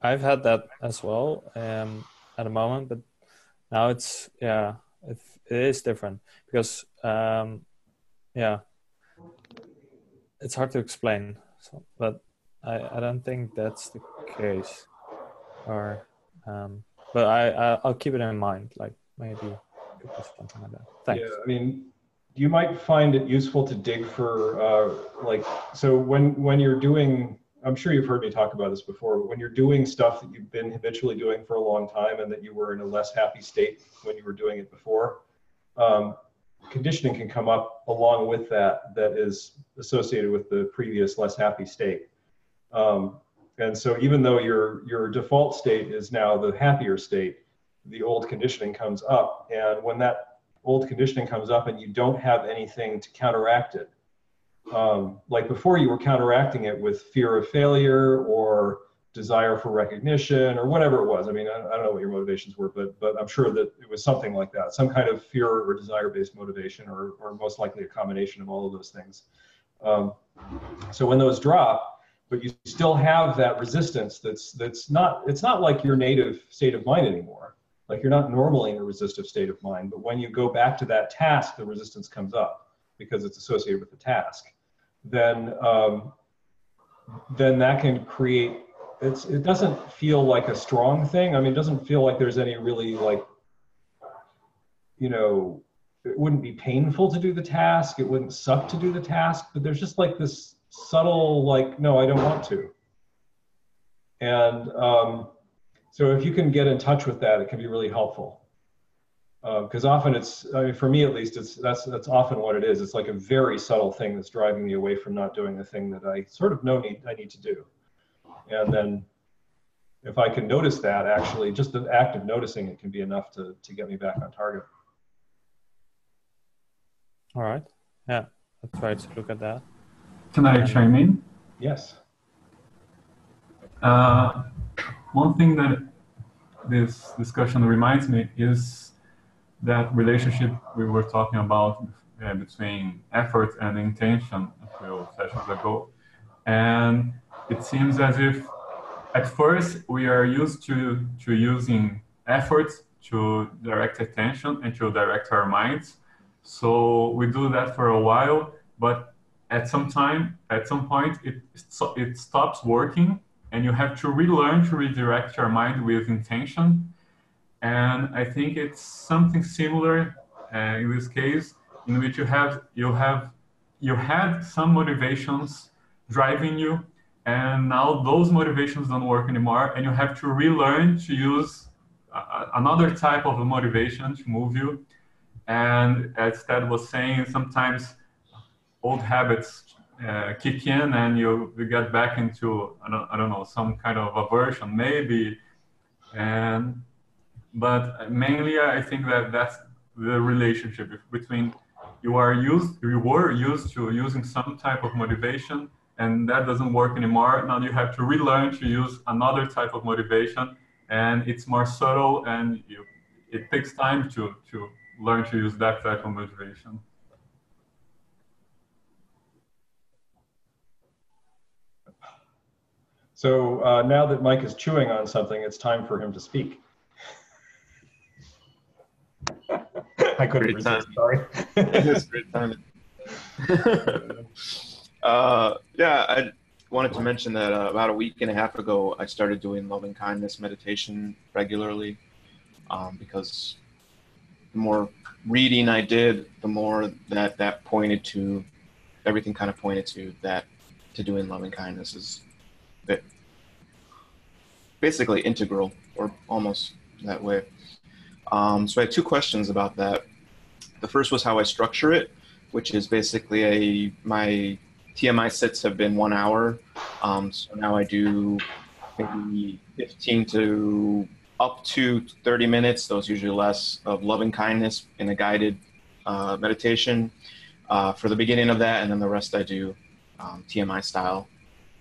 I've had that as well um, at the moment, but now it's yeah, it, it is different because um, yeah, it's hard to explain. So, but I, I don't think that's the case, or um, but I, I I'll keep it in mind. Like maybe something like that. Thanks. Yeah, I mean, you might find it useful to dig for uh, like so when when you're doing. I'm sure you've heard me talk about this before. But when you're doing stuff that you've been habitually doing for a long time, and that you were in a less happy state when you were doing it before, um, conditioning can come up along with that. That is associated with the previous less happy state. Um, and so, even though your your default state is now the happier state, the old conditioning comes up, and when that old conditioning comes up and you don't have anything to counteract it. Um, like before, you were counteracting it with fear of failure or desire for recognition or whatever it was. I mean, I, I don't know what your motivations were, but but I'm sure that it was something like that, some kind of fear or desire-based motivation, or or most likely a combination of all of those things. Um, so when those drop, but you still have that resistance that's that's not it's not like your native state of mind anymore like you're not normally in a resistive state of mind but when you go back to that task the resistance comes up because it's associated with the task. Then um, then that can create it's it doesn't feel like a strong thing. I mean it doesn't feel like there's any really like you know it wouldn't be painful to do the task. It wouldn't suck to do the task but there's just like this subtle like no i don't want to. And um, so if you can get in touch with that it can be really helpful because often it's I mean, for me at least it's that's that's often what it is it's like a very subtle thing that's driving me away from not doing the thing that i sort of know need i need to do and then if i can notice that actually just the act of noticing it can be enough to to get me back on target All right. Yeah, I'll try to look at that. Can I chime in? yes Uh, one thing that this discussion reminds me is that relationship we were talking about uh, between effort and intention a few sessions ago. And it seems as if at first we are used to, to using effort to direct attention and to direct our minds. So we do that for a while, but at some time, at some point, it, it stops working and you have to relearn to redirect your mind with intention. And I think it's something similar uh, in this case, in which you have you have you had some motivations driving you, and now those motivations don't work anymore, and you have to relearn to use a, another type of motivation to move you. And as Ted was saying, sometimes old habits uh, kick in and you, you get back into I don't, I don't know some kind of aversion maybe. And but mainly I think that that's the relationship between you are used you were used to using some type of motivation and that doesn't work anymore. Now you have to relearn to use another type of motivation and it's more subtle and you, it takes time to to learn to use that type of motivation So uh, now that Mike is chewing on something, it's time for him to speak. I couldn't resist. time. Sorry. It's great timing. [laughs] uh, yeah, I wanted to mention that uh, about a week and a half ago, I started doing loving kindness meditation regularly um, because the more reading I did, the more that that pointed to everything kind of pointed to that to doing loving kindness is that basically integral or almost that way. Um, so I had two questions about that. The first was how I structure it, which is basically a my TMI sits have been one hour. Um, so now I do maybe 15 to up to 30 minutes. Those usually less of loving kindness in a guided uh, meditation uh, for the beginning of that, and then the rest I do um, TMI style.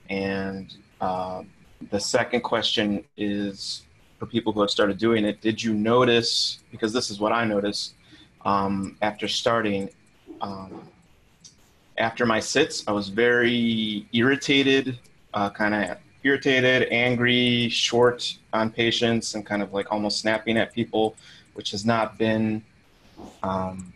And uh, the second question is for people who have started doing it, did you notice, because this is what I noticed um, after starting, um, after my sits, I was very irritated, uh, kind of irritated, angry, short on patience, and kind of like almost snapping at people, which has not been um,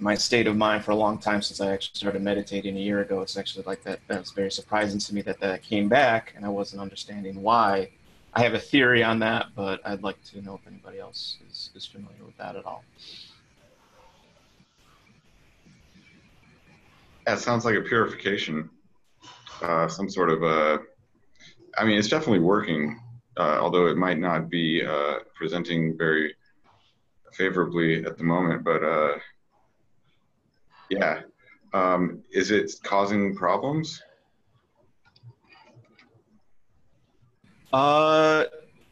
my state of mind for a long time since I actually started meditating a year ago. It's actually like that. That was very surprising to me that that came back, and I wasn't understanding why. I have a theory on that, but I'd like to know if anybody else is, is familiar with that at all. That sounds like a purification, uh, some sort of a. I mean, it's definitely working, uh, although it might not be uh, presenting very favorably at the moment. But uh, yeah, um, is it causing problems? Uh,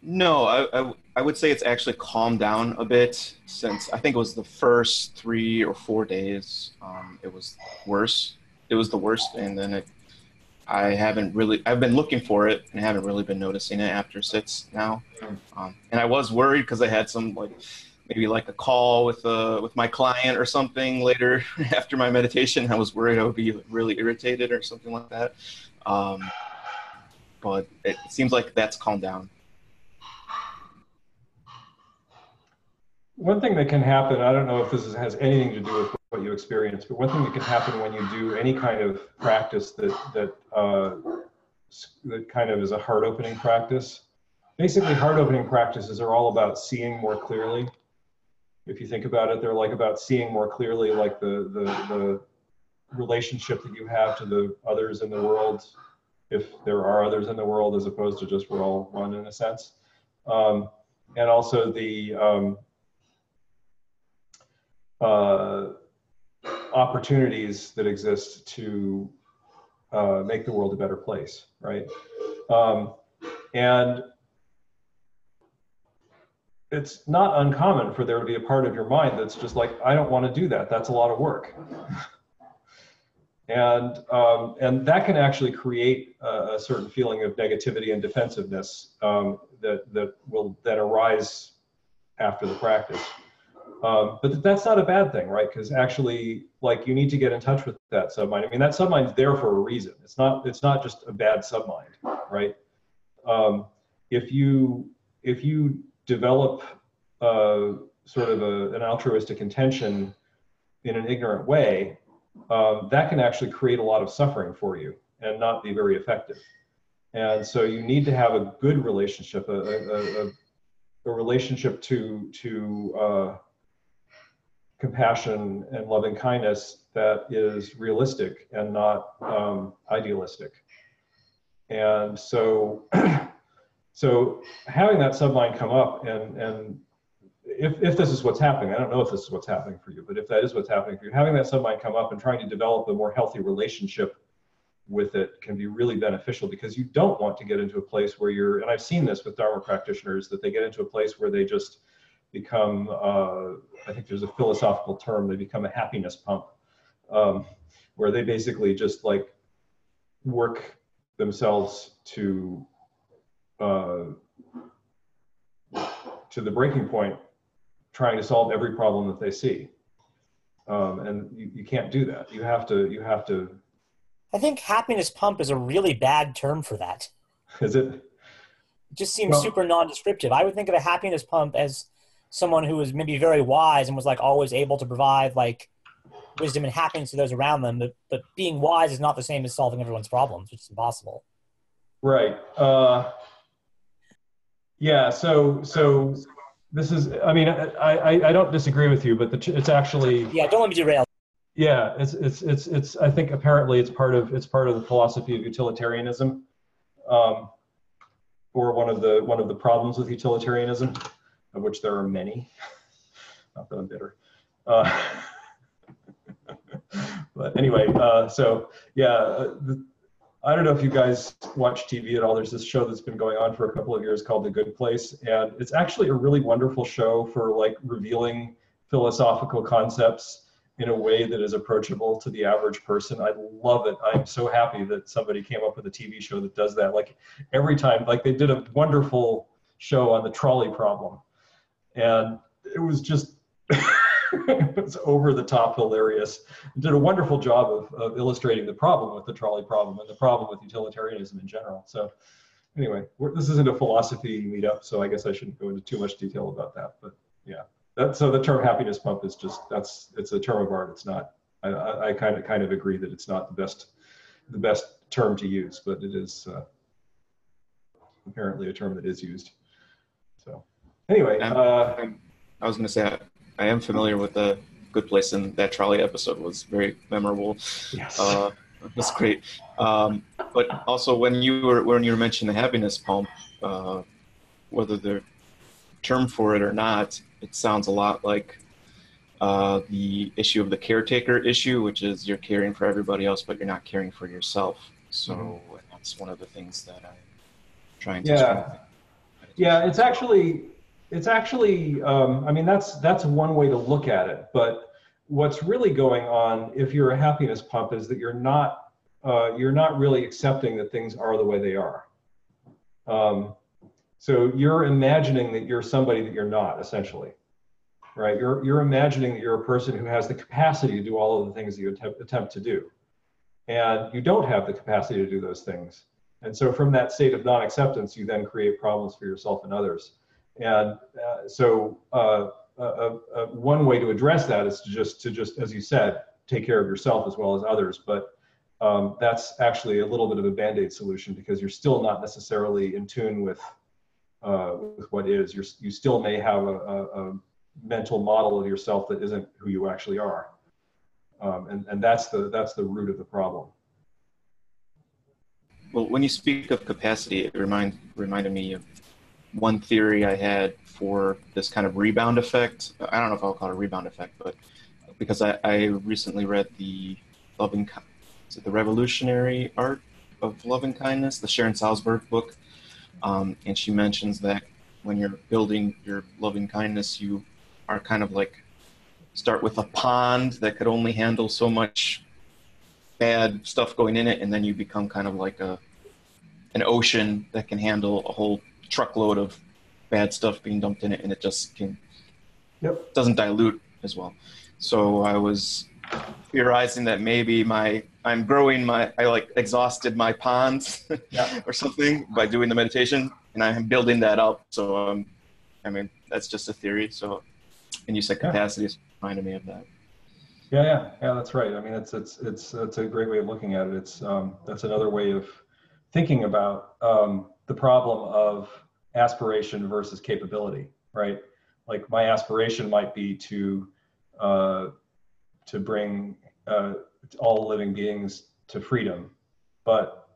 no, I, I, I would say it's actually calmed down a bit since I think it was the first three or four days. Um, it was worse. It was the worst, and then it. I haven't really. I've been looking for it, and haven't really been noticing it after sits now. Um, and I was worried because I had some like maybe like a call with uh with my client or something later [laughs] after my meditation. I was worried I would be really irritated or something like that. Um, but it seems like that's calmed down. One thing that can happen, I don't know if this is, has anything to do with what you experience, but one thing that can happen when you do any kind of practice that that uh, that kind of is a heart opening practice. Basically, heart opening practices are all about seeing more clearly. If you think about it, they're like about seeing more clearly, like the the, the relationship that you have to the others in the world, if there are others in the world, as opposed to just we're all one in a sense. Um, and also the um, uh, opportunities that exist to uh, make the world a better place, right? Um, and it's not uncommon for there to be a part of your mind that's just like, I don't want to do that. That's a lot of work. [laughs] and um, and that can actually create a, a, certain feeling of negativity and defensiveness um, that that will then arise after the practice. Um, but that's not a bad thing, right? Because actually, like you need to get in touch with that submind. I mean, that submind's there for a reason. It's not. It's not just a bad submind, right? Um, if you if you develop uh, sort of a, an altruistic intention in an ignorant way, um, that can actually create a lot of suffering for you and not be very effective. And so you need to have a good relationship, a, a, a, a relationship to to uh, compassion and loving kindness that is realistic and not um, idealistic. And so, [clears throat] so having that submind come up and and if, if this is what's happening, I don't know if this is what's happening for you, but if that is what's happening for you, having that submind come up and trying to develop a more healthy relationship with it can be really beneficial because you don't want to get into a place where you're, and I've seen this with Dharma practitioners, that they get into a place where they just become, uh, I think there's a philosophical term, they become a happiness pump, um, where they basically just like work themselves to uh, to the breaking point, trying to solve every problem that they see. Um, and you, you can't do that. You have to. You have to. I think happiness pump is a really bad term for that. [laughs] Is it? It just seems well, super non-descriptive. I would think of a happiness pump as someone who was maybe very wise and was like always able to provide like wisdom and happiness to those around them. But, but being wise is not the same as solving everyone's problems, which is impossible. Right. Uh, yeah. So so this is. I mean, I I, I don't disagree with you, but the, it's actually. Yeah. Don't let me derail. Yeah. It's it's it's it's. I think apparently it's part of it's part of the philosophy of utilitarianism. Um, or one of the one of the problems with utilitarianism of which there are many. [laughs] Not that I'm bitter. Uh, [laughs] but anyway, uh, so yeah, uh, the, I don't know if you guys watch TV at all. There's this show that's been going on for a couple of years called The Good Place, and it's actually a really wonderful show for like revealing philosophical concepts in a way that is approachable to the average person. I love it. I'm so happy that somebody came up with a TV show that does that. Like every time, like they did a wonderful show on the trolley problem. And it was just, [laughs] [laughs] it was over the top hilarious. It did a wonderful job of, of illustrating the problem with the trolley problem and the problem with utilitarianism in general. So anyway, this isn't a philosophy meetup, so I guess I shouldn't go into too much detail about that. But yeah, that, so the term happiness pump is just that's it's a term of art. It's not. I, I kind of kind of agree that it's not the best the best term to use, but it is uh, apparently a term that is used. So anyway, uh, I was going to say I, am familiar with the Good Place, and that trolley episode was very memorable. Yes. Uh, that's great. Um, but also, when you were when you were mentioning the happiness pump, uh, whether the term for it or not, it sounds a lot like uh, the issue of the caretaker issue, which is you're caring for everybody else, but you're not caring for yourself. So mm-hmm. that's one of the things that I'm trying to. Yeah. Yeah, it's actually it's actually um, I mean that's that's one way to look at it, but what's really going on if you're a happiness pump is that you're not uh, you're not really accepting that things are the way they are. Um, so you're imagining that you're somebody that you're not essentially, right? You're you're imagining that you're a person who has the capacity to do all of the things that you attempt, attempt to do, and you don't have the capacity to do those things. And so from that state of non-acceptance, you then create problems for yourself and others. And uh, so uh, one way to address that is to just to just as you said take care of yourself as well as others. But um, that's actually a little bit of a band-aid solution because you're still not necessarily in tune with uh, with what is. You're, you still may have a, a, a, mental model of yourself that isn't who you actually are. Um, and, and that's the that's the root of the problem. Well when you speak of capacity it remind, reminded me of one theory I had for this kind of rebound effect. I don't know if I'll call it a rebound effect, but because I, I recently read the loving, is it the revolutionary art of loving kindness, the Sharon Salzberg book, um, and she mentions that when you're building your loving kindness, you are kind of like start with a pond that could only handle so much bad stuff going in it, and then you become kind of like a an ocean that can handle a whole truckload of bad stuff being dumped in it, and it just can yep. doesn't dilute as well. So I was theorizing that maybe my I'm growing my I like exhausted my ponds [laughs] yeah. or something by doing the meditation, and I'm building that up. So um, I mean that's just a theory. So and you said capacity yeah. is reminded me of that. Yeah, yeah, yeah. That's right. I mean, it's it's it's it's a great way of looking at it. It's um, that's another way of thinking about um, the problem of aspiration versus capability, right? Like my aspiration might be to uh, to bring uh, all living beings to freedom, but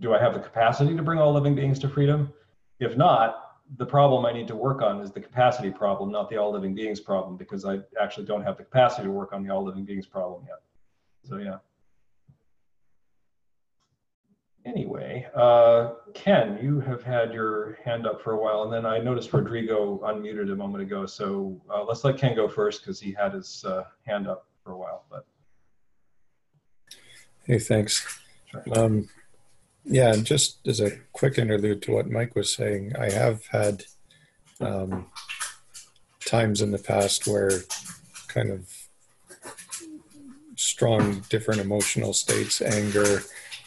do I have the capacity to bring all living beings to freedom? If not, the problem I need to work on is the capacity problem, not the all living beings problem, because I actually don't have the capacity to work on the all living beings problem yet. So yeah. Anyway, uh, Ken, you have had your hand up for a while, and then I noticed Rodrigo unmuted a moment ago. So uh, let's let Ken go first because he had his uh, hand up for a while. But hey, thanks. Sure. Um, yeah, and just as a quick interlude to what Mike was saying, I have had um, times in the past where kind of strong different emotional states, anger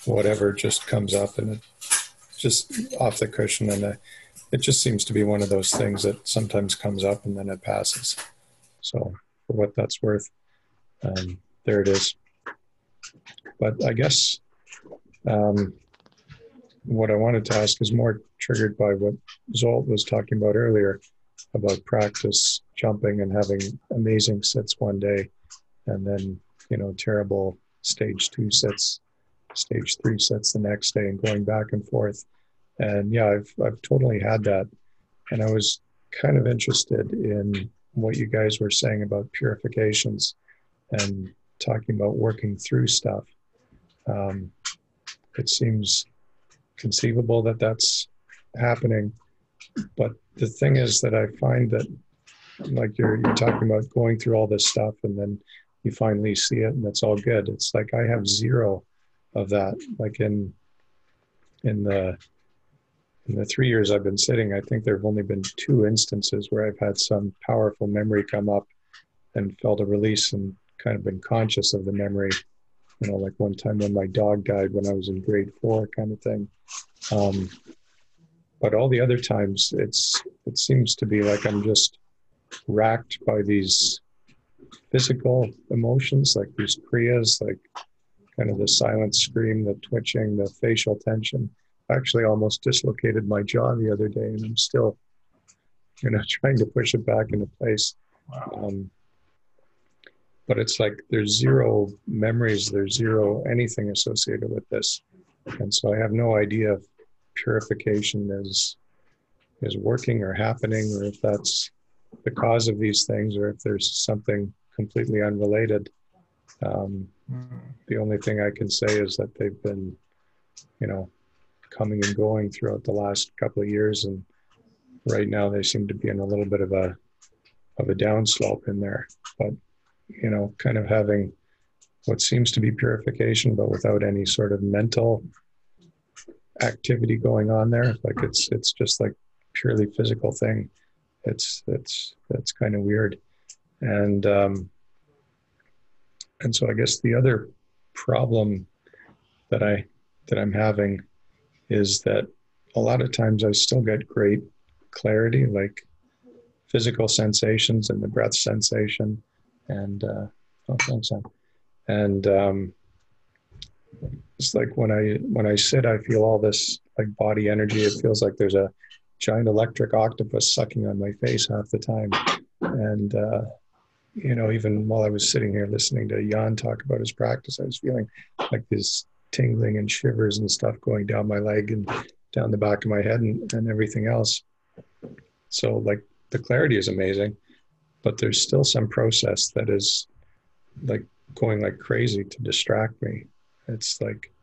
whatever just comes up and it just off the cushion. And uh, it just seems to be one of those things that sometimes comes up and then it passes. So for what that's worth um, there it is. But i guess um, what i wanted to ask is more triggered by what zolt was talking about earlier about practice jumping and having amazing sits one day and then you know terrible stage two sits stage three sets the next day and going back and forth. And yeah, I've I've totally had that. And I was kind of interested in what you guys were saying about purifications and talking about working through stuff. Um, it seems conceivable that that's happening. But the thing is that I find that, like you're, you're talking about going through all this stuff and then you finally see it and it's all good. It's like I have zero of that. Like in in the in the three years I've been sitting, I think there have only been two instances where I've had some powerful memory come up and felt a release and kind of been conscious of the memory. You know, like one time when my dog died when I was in grade four, kind of thing. Um, but all the other times, it's it seems to be like I'm just racked by these physical emotions, like these kriyas, like kind of the silent scream, the twitching, the facial tension. I actually almost dislocated my jaw the other day, and I'm still, you know, [laughs] trying to push it back into place. Um, but it's like there's zero memories, there's zero anything associated with this, and so I have no idea if purification is is working or happening, or if that's the cause of these things, or if there's something completely unrelated. Um, mm-hmm. The only thing I can say is that they've been, you know, coming and going throughout the last couple of years, and right now they seem to be in a little bit of a of a downslope in there. But you know, kind of having what seems to be purification, but without any sort of mental activity going on there. Like it's it's just like purely physical thing. It's it's it's kind of weird and um, and so I guess the other problem that I that I'm having is that a lot of times I still get great clarity, like physical sensations and the breath sensation, and uh, oh. And um, it's like when I when I sit, I feel all this like body energy. It feels like there's a giant electric octopus sucking on my face half the time, and uh, you know, even while I was sitting here listening to Jan talk about his practice, I was feeling like this tingling and shivers and stuff going down my leg and down the back of my head and, and everything else. So, like, the clarity is amazing, but there's still some process that is like going like crazy to distract me. It's like,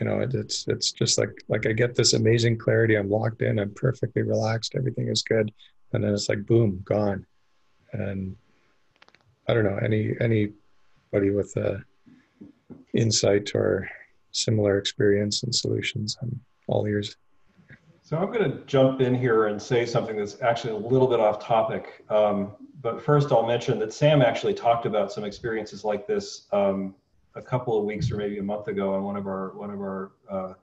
you know, it, it's it's just like like I get this amazing clarity. I'm locked in. I'm perfectly relaxed. Everything is good, and then it's like boom, gone and I don't know any anybody with a insight or similar experience and solutions. I'm all ears. So I'm going to jump in here and say something that's actually a little bit off topic. Um, but first, I'll mention that Sam actually talked about some experiences like this um, a couple of weeks or maybe a month ago on one of our one of our uh,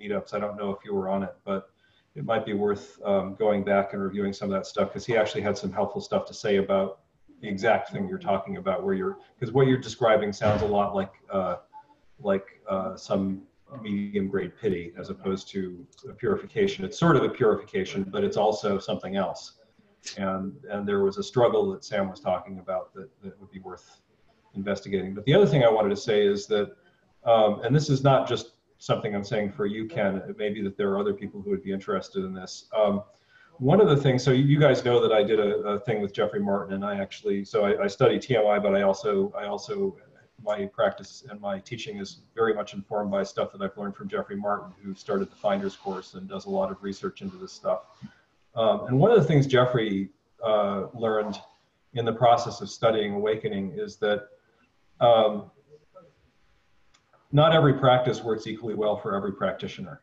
meetups. I don't know if you were on it, but it might be worth um, going back and reviewing some of that stuff because he actually had some helpful stuff to say about the exact thing you're talking about where you're because what you're describing sounds a lot like uh, like uh, some medium grade piti as opposed to a purification. It's sort of a purification but it's also something else. And and there was a struggle that sam was talking about that, that would be worth investigating. But the other thing i wanted to say is that um, and this is not just something I'm saying for you, Ken. It may be that there are other people who would be interested in this. Um, one of the things, so you guys know that I did a, a thing with Jeffrey Martin, and I actually, so I, I study TMI, but I also, I also, my practice and my teaching is very much informed by stuff that I've learned from Jeffrey Martin, who started the Finders course and does a lot of research into this stuff. Um, and one of the things Jeffrey uh, learned in the process of studying awakening is that um, not every practice works equally well for every practitioner.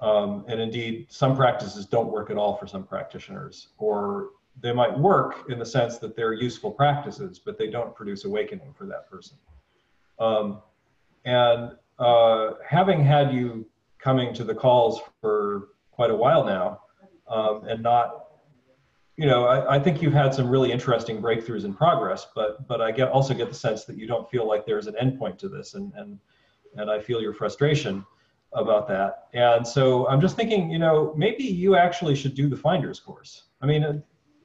Um, and indeed, some practices don't work at all for some practitioners, or they might work in the sense that they're useful practices, but they don't produce awakening for that person. Um, and uh, having had you coming to the calls for quite a while now, um, and not, you know, I, I, think you've had some really interesting breakthroughs in progress, but but I get also get the sense that you don't feel like there's an endpoint to this, and and and I feel your frustration about that. And so I'm just thinking, you know, maybe you actually should do the Finders course. I mean, uh,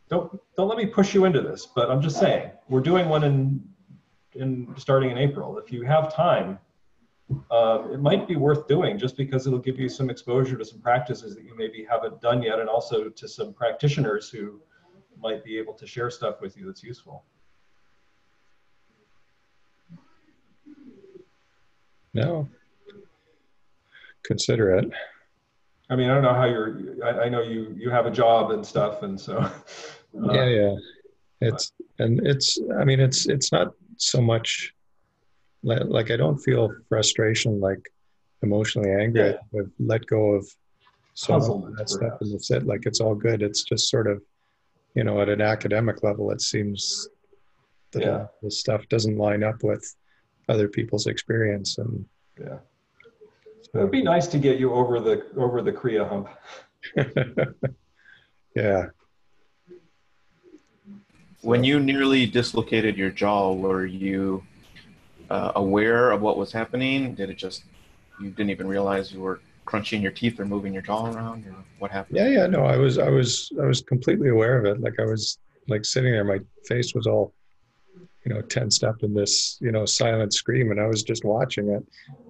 don't don't let me push you into this, but I'm just saying we're doing one in in starting in April. If you have time, uh, it might be worth doing just because it'll give you some exposure to some practices that you maybe haven't done yet, and also to some practitioners who might be able to share stuff with you that's useful. No. Consider it. I mean, I don't know how you're. I, I, know you you have a job and stuff, and so. Uh, yeah, yeah. it's and it's i mean it's it's not so much li- like i don't feel frustration like emotionally angry Yeah. i've let go of so much of that stuff and it's it like it's all good it's just sort of you know at an academic level it seems that Yeah. the stuff doesn't line up with other people's experience and Yeah. It would be nice to get you over the over the Kriya hump. [laughs] yeah When you nearly dislocated your jaw, were you uh, aware of what was happening? Did it just you didn't even realize you were crunching your teeth or moving your jaw around, or what happened? Yeah, yeah, no, I was, I was, I was completely aware of it. Like I was, like sitting there, my face was all, you know, tensed up in this, you know, silent scream, and I was just watching it,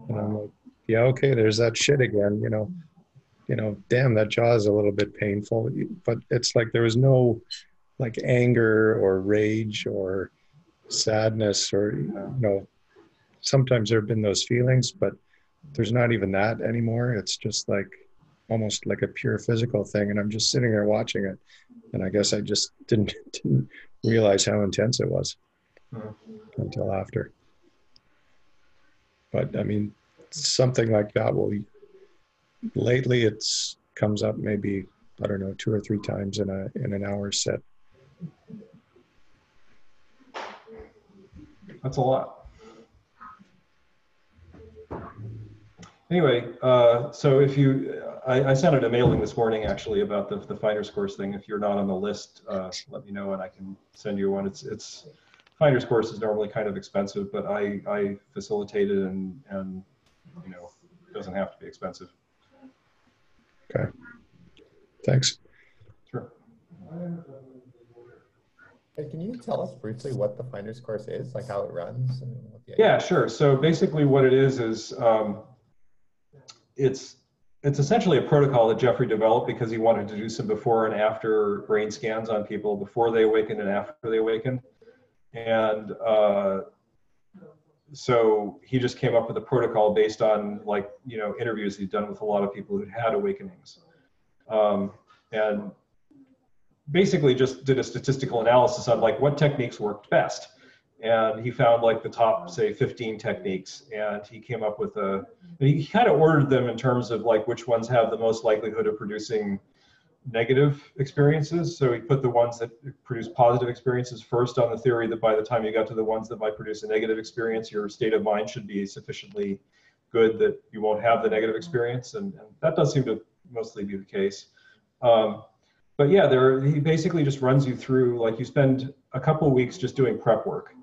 and I'm like, yeah, okay, there's that shit again, you know, you know, damn, that jaw is a little bit painful, but it's like there was no, like anger or rage or sadness or you know, sometimes there have been those feelings, but there's not even that anymore. It's just like almost like a pure physical thing and i'm just sitting there watching it and i guess i just [laughs] didn't didn't realize how intense it was Until after but i mean something like that will lately it's comes up maybe i don't know two or three times in a in an hour set That's a lot. Anyway, uh, so if you, I, I sent out a mailing this morning actually about the, the finder's course thing. If you're not on the list, uh, let me know and I can send you one. It's, it's, finder's course is normally kind of expensive, but I, I facilitate it and, and, you know, it doesn't have to be expensive. okay thanks Sure. Hey, can you tell us briefly what the finder's course is, like how it runs? And what the Yeah, sure. So basically what it is, is um, it's, it's essentially a protocol that Jeffrey developed because he wanted to do some before and after brain scans on people before they awakened and after they awakened. And uh, so he just came up with a protocol based on like, you know, interviews he'd done with a lot of people who'd had awakenings. Um, and basically just did a statistical analysis on like what techniques worked best and he found like the top say 15 techniques and he came up with a he kind of ordered them in terms of like which ones have the most likelihood of producing negative experiences. So he put the ones that produce positive experiences first on the theory that by the time you got to the ones that might produce a negative experience your state of mind should be sufficiently good that you won't have the negative experience. And, and that does seem to mostly be the case. Um, but yeah, there he basically just runs you through like you spend a couple weeks just doing prep work,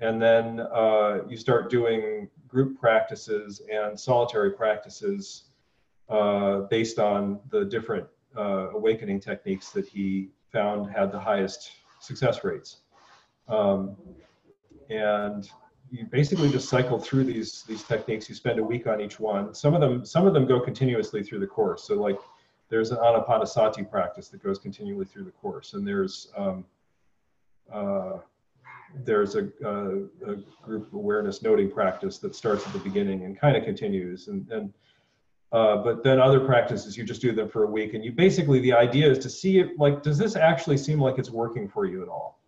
and then uh, you start doing group practices and solitary practices uh, based on the different uh, awakening techniques that he found had the highest success rates. Um, and you basically just cycle through these these techniques. You spend a week on each one. Some of them some of them go continuously through the course. So like there's an anapanasati practice that goes continually through the course, and there's um, uh, there's a, a, a, group awareness noting practice that starts at the beginning and kind of continues, and, and uh, but then other practices you just do them for a week, and you basically the idea is to see it like does this actually seem like it's working for you at all,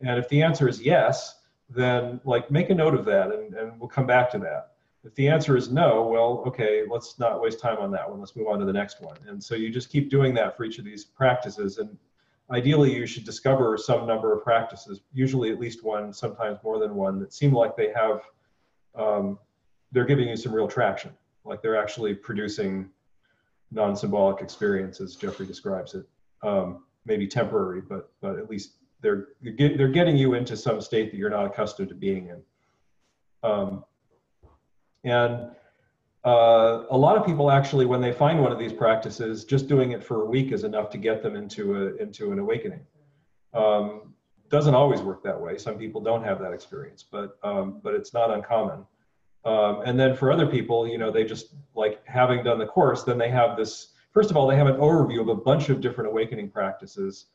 and if the answer is yes, then like make a note of that, and, and we'll come back to that. If the answer is no, well, okay, let's not waste time on that one. Let's move on to the next one. And so you just keep doing that for each of these practices. And ideally, you should discover some number of practices, usually at least one, sometimes more than one, that seem like they have, um, they're giving you some real traction. Like they're actually producing non symbolic experiences, Jeffrey describes it. Um, maybe temporary, but, but at least they're, they're getting you into some state that you're not accustomed to being in. Um, and uh, a lot of people actually, when they find one of these practices, just doing it for a week is enough to get them into a into an awakening. Um, doesn't always work that way. Some people don't have that experience, but um, but it's not uncommon. Um, and then for other people, you know, they just like having done the course, then they have this. First of all, they have an overview of a bunch of different awakening practices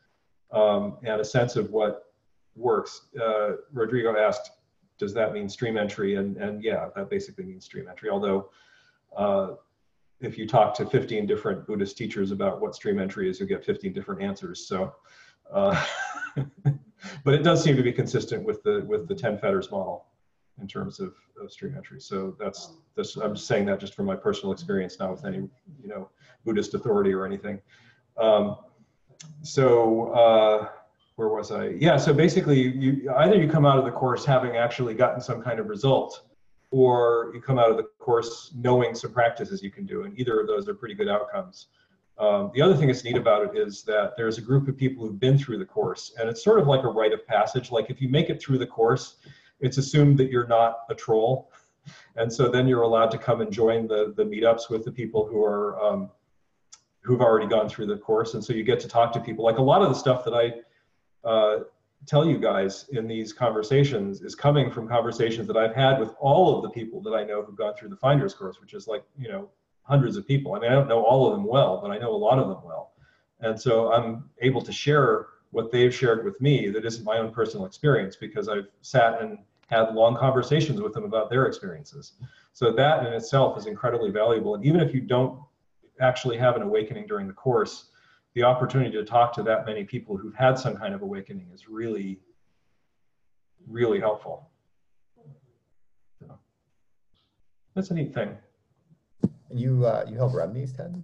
um, and a sense of what works. Uh, Rodrigo asked, does that mean stream entry? And, and yeah, that basically means stream entry. Although uh, if you talk to 15 different Buddhist teachers about what stream entry is, you'll get 15 different answers. So uh, [laughs] but it does seem to be consistent with the with the 10 fetters model in terms of, of stream entry. So that's that's I'm just saying that just from my personal experience, not with any you know Buddhist authority or anything. Um, so uh, where was I? Yeah. So basically, you either you come out of the course having actually gotten some kind of result, or you come out of the course knowing some practices you can do, and either of those are pretty good outcomes. Um, the other thing that's neat about it is that there's a group of people who've been through the course, and it's sort of like a rite of passage. Like if you make it through the course, it's assumed that you're not a troll, and so then you're allowed to come and join the the meetups with the people who are um, who've already gone through the course, and so you get to talk to people. Like a lot of the stuff that I uh, tell you guys in these conversations is coming from conversations that I've had with all of the people that I know who've gone through the Finders course, which is like you know hundreds of people. I mean, I don't know all of them well, but I know a lot of them well. And so I'm able to share what they've shared with me that isn't my own personal experience because I've sat and had long conversations with them about their experiences. So that in itself is incredibly valuable. And even if you don't actually have an awakening during the course, the opportunity to talk to that many people who've had some kind of awakening is really, really helpful. So, that's a neat thing. And you uh, you help run these Ted?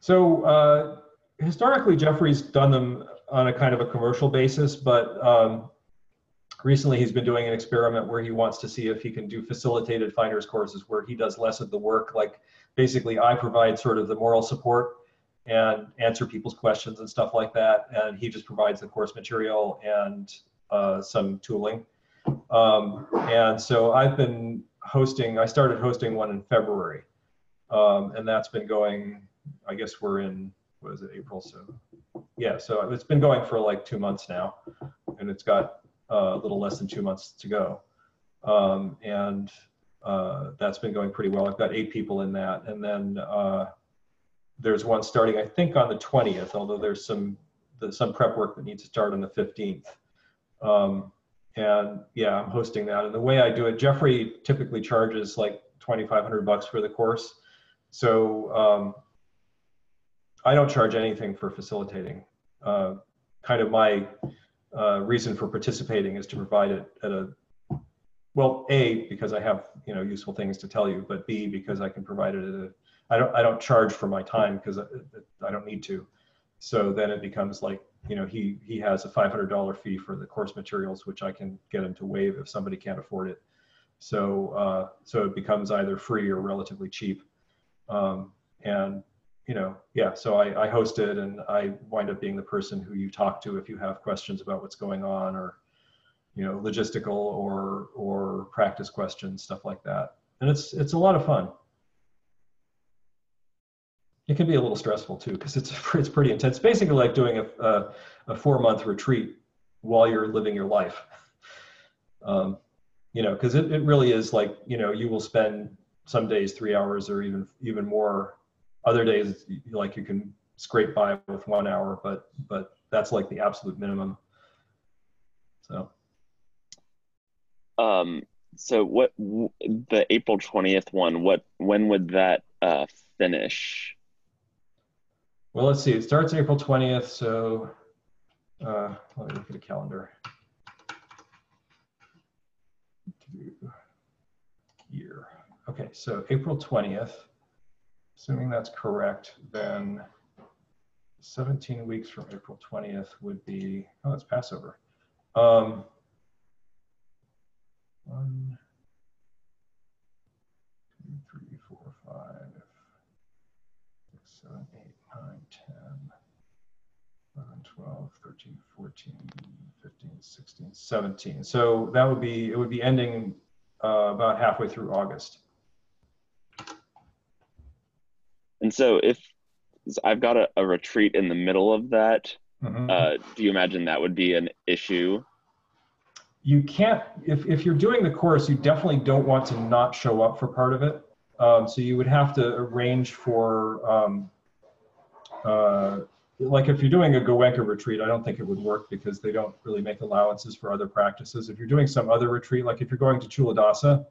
So uh, historically, Jeffrey's done them on a kind of a commercial basis, but um, recently he's been doing an experiment where he wants to see if he can do facilitated finders courses where he does less of the work. Like basically, I provide sort of the moral support and answer people's questions and stuff like that, and he just provides the course material and uh, some tooling. Um, and so I've been hosting. I started hosting one in February um, and that's been going, I guess we're in, what is it, April? So yeah, so it's been going for like two months now and it's got uh, a little less than two months to go. Um, and uh, that's been going pretty well. I've got eight people in that. And then uh, there's one starting, I think on the 20th, although there's some, the, some prep work that needs to start on the 15th. Um, and yeah, I'm hosting that. And the way I do it, Jeffrey typically charges like 2,500 bucks for the course. So um, I don't charge anything for facilitating. Uh, kind of my uh, reason for participating is to provide it at a well, a because I have you know useful things to tell you, but b because I can provide it at a I don't I don't charge for my time because I, I don't need to. So then it becomes like you know he he has a $500 fee for the course materials, which I can get him to waive if somebody can't afford it. So uh, so it becomes either free or relatively cheap. Um, and you know, yeah, so I, I host it and I wind up being the person who you talk to if you have questions about what's going on or, you know, logistical or or practice questions, stuff like that. And it's it's a lot of fun. It can be a little stressful too because it's [laughs] it's pretty intense. Basically, like doing a a, a four month retreat while you're living your life. [laughs] Um, you know, because it, it really is like you know you will spend some days three hours or even even more. Other days, like you can scrape by with one hour, but but that's like the absolute minimum. So. Um. So what the April twentieth one? What when would that uh, finish? Well, let's see. It starts April twentieth, so uh, let me look at a calendar. Year. Okay, so April 20th, assuming that's correct, then 17 weeks from April 20th would be, oh, it's Passover. Um, one, two, three, four, five, six, seven, eight, nine, 10, 11, 12, 13, 14, 15, 16, 17. So that would be, it would be ending uh, about halfway through August. And so if I've got a, a retreat in the middle of that, mm-hmm. uh, do you imagine that would be an issue? You can't, if, if you're doing the course, you definitely don't want to not show up for part of it. Um, so you would have to arrange for, um, uh, like if you're doing a Goenka retreat, I don't think it would work because they don't really make allowances for other practices. If you're doing some other retreat, like if you're going to Culadasa,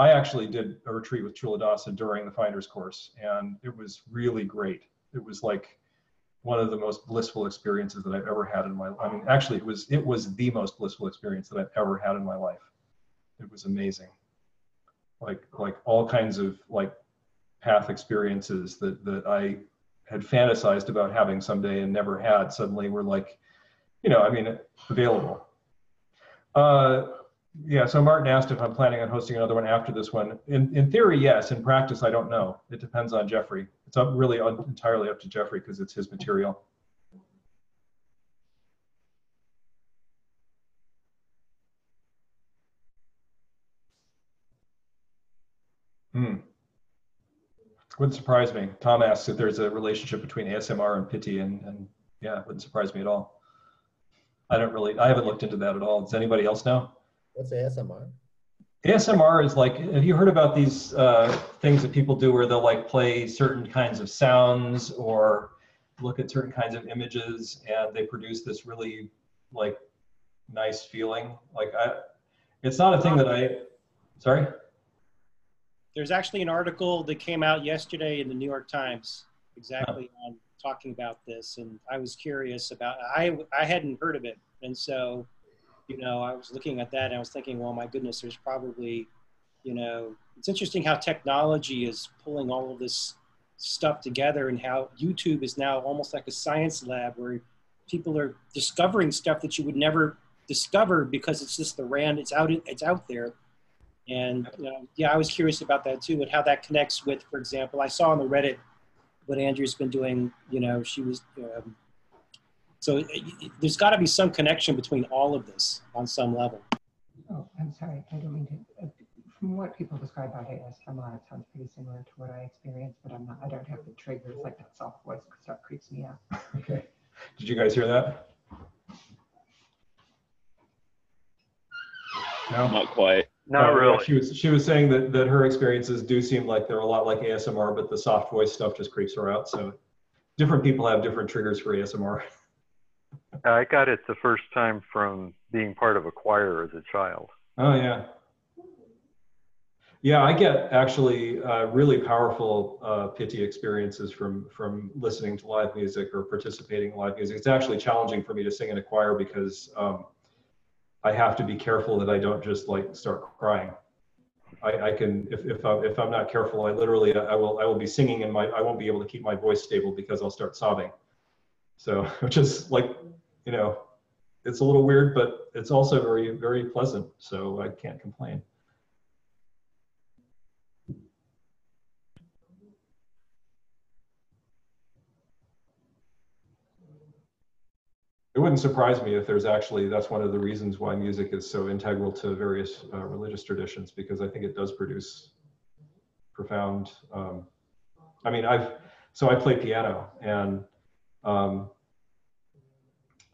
I actually did a retreat with Culadasa during the Finders course, and it was really great. It was like one of the most blissful experiences that I've ever had in my life. I mean actually it was it was the most blissful experience that I've ever had in my life. It was amazing. Like like all kinds of like path experiences that that I had fantasized about having someday and never had suddenly were like, you know, I mean, available. Uh, yeah, so Martin asked if I'm planning on hosting another one after this one. In, in theory, yes. In practice, I don't know. It depends on Jeffrey. It's up really un, entirely up to Jeffrey because it's his material. Hmm. Wouldn't surprise me. Tom asks if there's a relationship between ASMR and piti, and, and yeah, it wouldn't surprise me at all. I don't really, I haven't looked into that at all. Does anybody else know? What's ASMR? ASMR is like, have you heard about these uh, things that people do where they'll like play certain kinds of sounds or look at certain kinds of images and they produce this really like nice feeling? Like I, it's not a thing that I, sorry? There's actually an article that came out yesterday in the New York Times exactly on talking about this. And I was curious about, I, I hadn't heard of it. And so you know, I was looking at that and I was thinking, well, my goodness, there's probably, you know, it's interesting how technology is pulling all of this stuff together and how YouTube is now almost like a science lab where people are discovering stuff that you would never discover because it's just the rand, it's out, it's out there. And you know, yeah, I was curious about that too, and how that connects with, for example, I saw on the Reddit what Andrew's been doing. You know, she was um, so there's got to be some connection between all of this on some level. Oh, I'm sorry. I don't mean to. Uh, from what people describe about ASMR, it sounds pretty similar to what I experienced, but I'm not. I don't have the triggers like that soft voice stuff creeps me out. [laughs] Okay. Did you guys hear that? No, not quite. Not really. She was she was saying that that her experiences do seem like they're a lot like ASMR, but the soft voice stuff just creeps her out. So different people have different triggers for ASMR. [laughs] I got it the first time from being part of a choir as a child. Oh yeah. Yeah, I get actually uh, really powerful uh, piti experiences from from listening to live music or participating in live music. It's actually challenging for me to sing in a choir because um, I have to be careful that I don't just like start crying. I, I can if if, I'm, if I'm not careful, I literally I will I will be singing and my I won't be able to keep my voice stable because I'll start sobbing. So [laughs] which is like you know, it's a little weird, but it's also very, very pleasant. So I can't complain. It wouldn't surprise me if there's actually, that's one of the reasons why music is so integral to various uh, religious traditions, because I think it does produce profound, um, I mean, I've, so I play piano and um,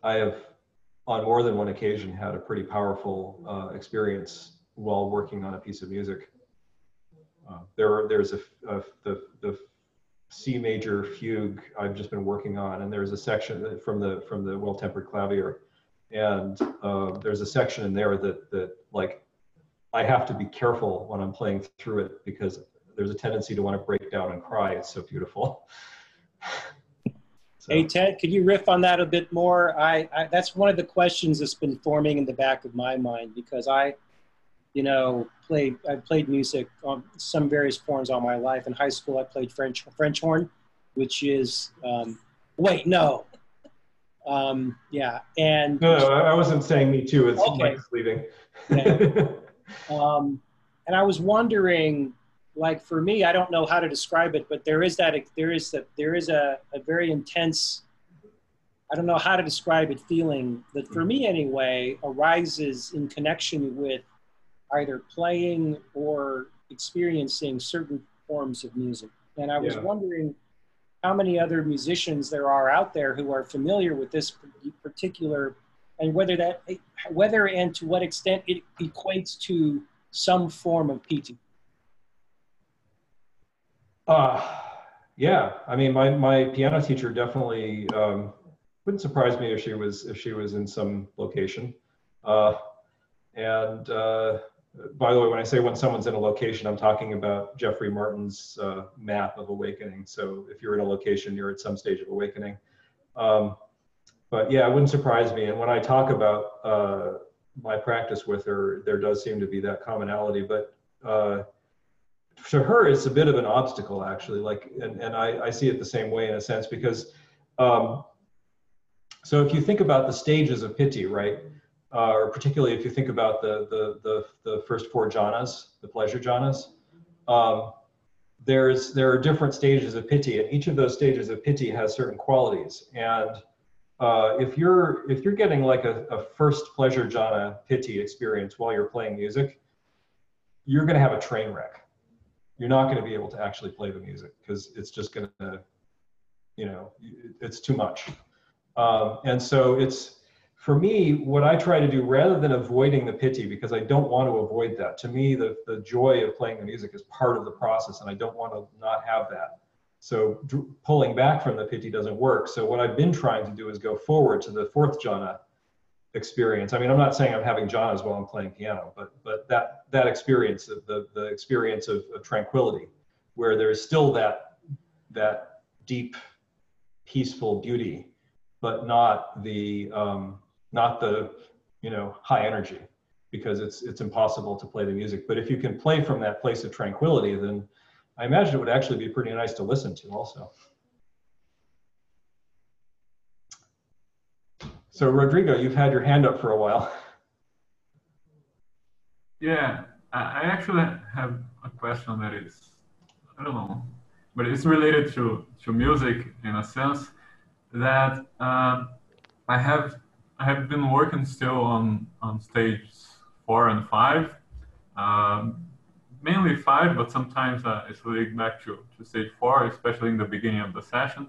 I have, on more than one occasion, had a pretty powerful uh, experience while working on a piece of music. Uh, there, there's a, a, the, the C major fugue I've just been working on, and there's a section from the from the well-tempered clavier, and uh, there's a section in there that that like I have to be careful when I'm playing through it because there's a tendency to want to break down and cry. It's so beautiful. [laughs] So. Hey Ted, could you riff on that a bit more? I, I, that's one of the questions that's been forming in the back of my mind because I, you know, played I played music on some various forms all my life. In high school, I played French French horn, which is um, wait no, um, yeah, and no, no, I wasn't saying me too. It's okay. Mike's leaving. yeah. [laughs] um, and I was wondering like for me, I don't know how to describe it, but there is that there is that there is a, a very intense I don't know how to describe it feeling that for me anyway arises in connection with either playing or experiencing certain forms of music. And I was yeah. wondering how many other musicians there are out there who are familiar with this particular and whether that whether and to what extent it equates to some form of piti. Uh, yeah, I mean, my, my piano teacher definitely um, wouldn't surprise me if she was if she was in some location. Uh, and uh, by the way, when I say when someone's in a location, I'm talking about Jeffrey Martin's uh, map of awakening. So if you're in a location, you're at some stage of awakening. Um, but yeah, it wouldn't surprise me. And when I talk about uh, my practice with her, there does seem to be that commonality. But uh, to her, it's a bit of an obstacle, actually. Like, and, and I, I see it the same way in a sense because, um, so if you think about the stages of piti, right, uh, or particularly if you think about the the the, the first four jhanas, the pleasure jhanas, um, there's there are different stages of piti, and each of those stages of piti has certain qualities. And uh, if you're if you're getting like a, a first pleasure jhana piti experience while you're playing music, you're going to have a train wreck. You're not going to be able to actually play the music because it's just going to, you know, it's too much. Um, and so it's for me, what I try to do rather than avoiding the piti, because I don't want to avoid that. To me, the, the joy of playing the music is part of the process, and I don't want to not have that. So pulling back from the piti doesn't work. So what I've been trying to do is go forward to the fourth jhana experience. I mean, I'm not saying I'm having jhanas while I'm playing piano, but but that that experience, of the the experience of, of tranquility, where there's still that that deep, peaceful beauty, but not the um, not the you know high energy, because it's it's impossible to play the music. But if you can play from that place of tranquility, then I imagine it would actually be pretty nice to listen to also. So Rodrigo, you've had your hand up for a while. Yeah, I actually have a question that is, I don't know, but it's related to, to music in a sense that um, I have I have been working still on on stage four and five, um, mainly five, but sometimes uh, it's related back to, to stage four, especially in the beginning of the session.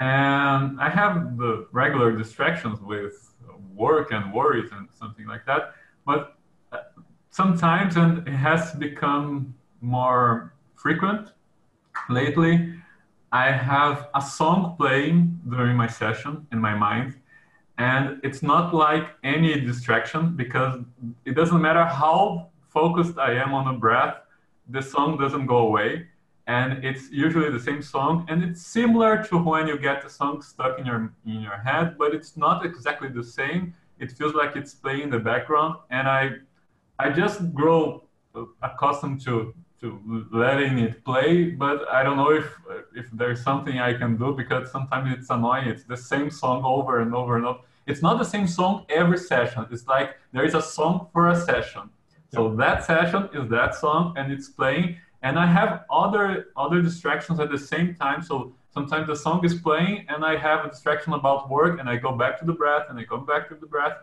And I have the regular distractions with work and worries and something like that. But uh, sometimes, and it has become more frequent lately, I have a song playing during my session in my mind. And it's not like any distraction because it doesn't matter how focused I am on the breath, the song doesn't go away and it's usually the same song and it's similar to when you get the song stuck in your in your head but it's not exactly the same. It feels like it's playing in the background and i i just grow accustomed to to letting it play but i don't know if if there's something i can do because sometimes it's annoying. It's the same song over and over and over. It's not the same song every session. It's like there is a song for a session. So that session is that song and it's playing and I have other other distractions at the same time. So sometimes the song is playing and I have a distraction about work and I go back to the breath and I come back to the breath,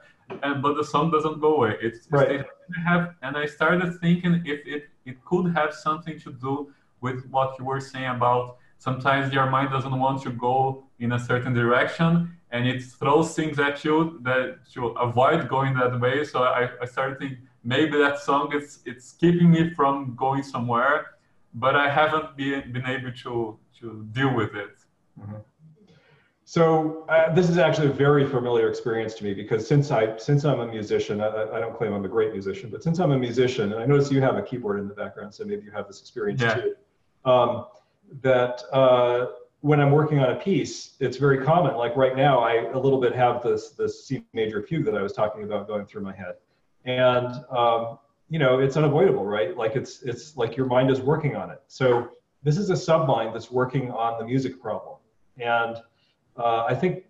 and but the song doesn't go away. It's, right. I have and I started thinking if it it could have something to do with what you were saying about sometimes your mind doesn't want to go in a certain direction and it throws things at you that to avoid going that way. So I, I started thinking maybe that song is it's keeping me from going somewhere, but I haven't been, been able to to deal with it. Mm-hmm. So uh, this is actually a very familiar experience to me because since I since I'm a musician, I, I, don't claim I'm a great musician, but since I'm a musician, and I notice you have a keyboard in the background, so maybe you have this experience yeah. too. Um, that uh, when I'm working on a piece, it's very common. Like right now, I a little bit have this this C major fugue that I was talking about going through my head and um, you know it's unavoidable right? Like it's it's like your mind is working on it. So this is a submind that's working on the music problem. And uh, i think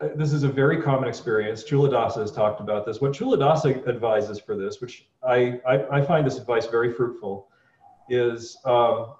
uh, this is a very common experience. Culadasa has talked about this. What Culadasa advises for this which i i, I find this advice very fruitful is um,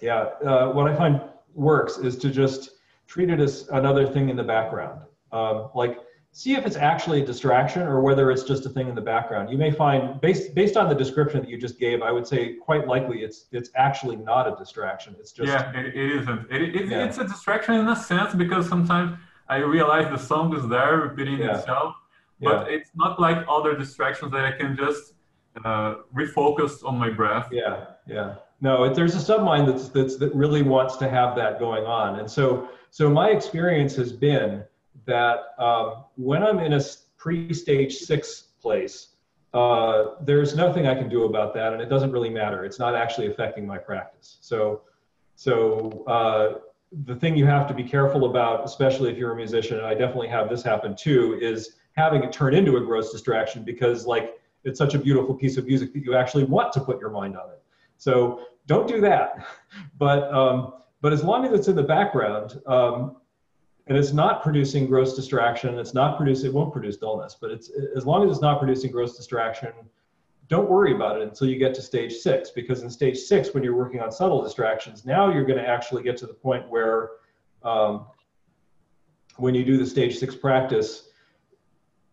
yeah uh, what i find works is to just treat it as another thing in the background. Um, like see if it's actually a distraction or whether it's just a thing in the background. You may find, based based on the description that you just gave, I would say quite likely it's it's actually not a distraction. It's just yeah, it, it isn't. It, it, yeah. It's a distraction in a sense because sometimes I realize the song is there repeating yeah. itself, but yeah. it's not like other distractions that I can just uh, refocus on my breath. Yeah, yeah. No, it, there's a submind that's that's that really wants to have that going on, and so so my experience has been that um, when I'm in a pre-stage six place, uh, there's nothing I can do about that, and it doesn't really matter. It's not actually affecting my practice. So, so uh, the thing you have to be careful about, especially if you're a musician, and I definitely have this happen too, is having it turn into a gross distraction because like it's such a beautiful piece of music that you actually want to put your mind on it. So don't do that. [laughs] But um, but as long as it's in the background um, and it's not producing gross distraction, it's not producing, it won't produce dullness, but it's as long as it's not producing gross distraction, don't worry about it until you get to stage six, because in stage six, when you're working on subtle distractions, now you're going to actually get to the point where um, when you do the stage six practice,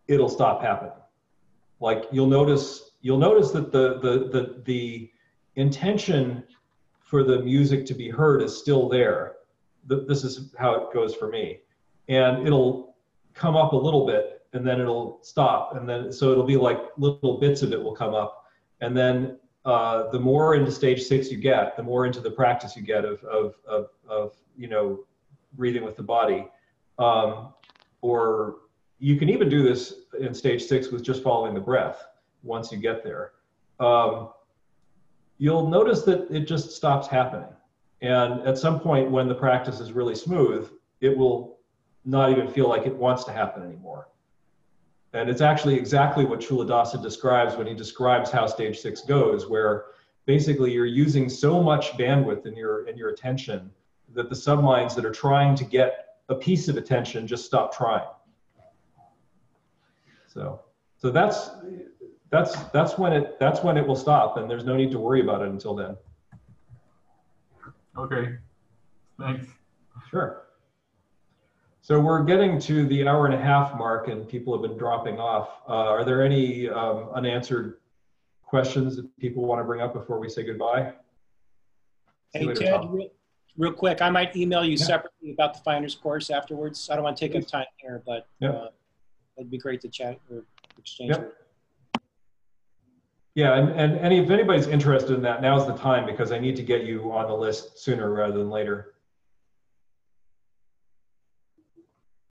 it'll stop happening. Like you'll notice, you'll notice that the the the the intention for the music to be heard is still there. This is how it goes for me, and it'll come up a little bit and then it'll stop and then so it'll be like little bits of it will come up. And then uh, the more into stage six you get the more into the practice you get of of of, of you know breathing with the body. Um, or you can even do this in stage six with just following the breath once you get there. Um, you'll notice that it just stops happening. And at some point when the practice is really smooth it will not even feel like it wants to happen anymore and it's actually exactly what Culadasa describes when he describes how stage six goes, where basically you're using so much bandwidth in your in your attention that the subminds that are trying to get a piece of attention just stop trying. So so that's that's that's when it that's when it will stop and there's no need to worry about it until then. Okay. Thanks. Sure. So we're getting to the hour and a half mark and people have been dropping off. Uh, are there any um, unanswered questions that people want to bring up before we say goodbye? Hey, Ted, real, real, quick, I might email you yeah. separately about the finder's course afterwards. I don't want to take up time here, but yeah. uh, it'd be great to chat or exchange. Yep. Yeah, and, and, and if anybody's interested in that, now's the time because I need to get you on the list sooner rather than later.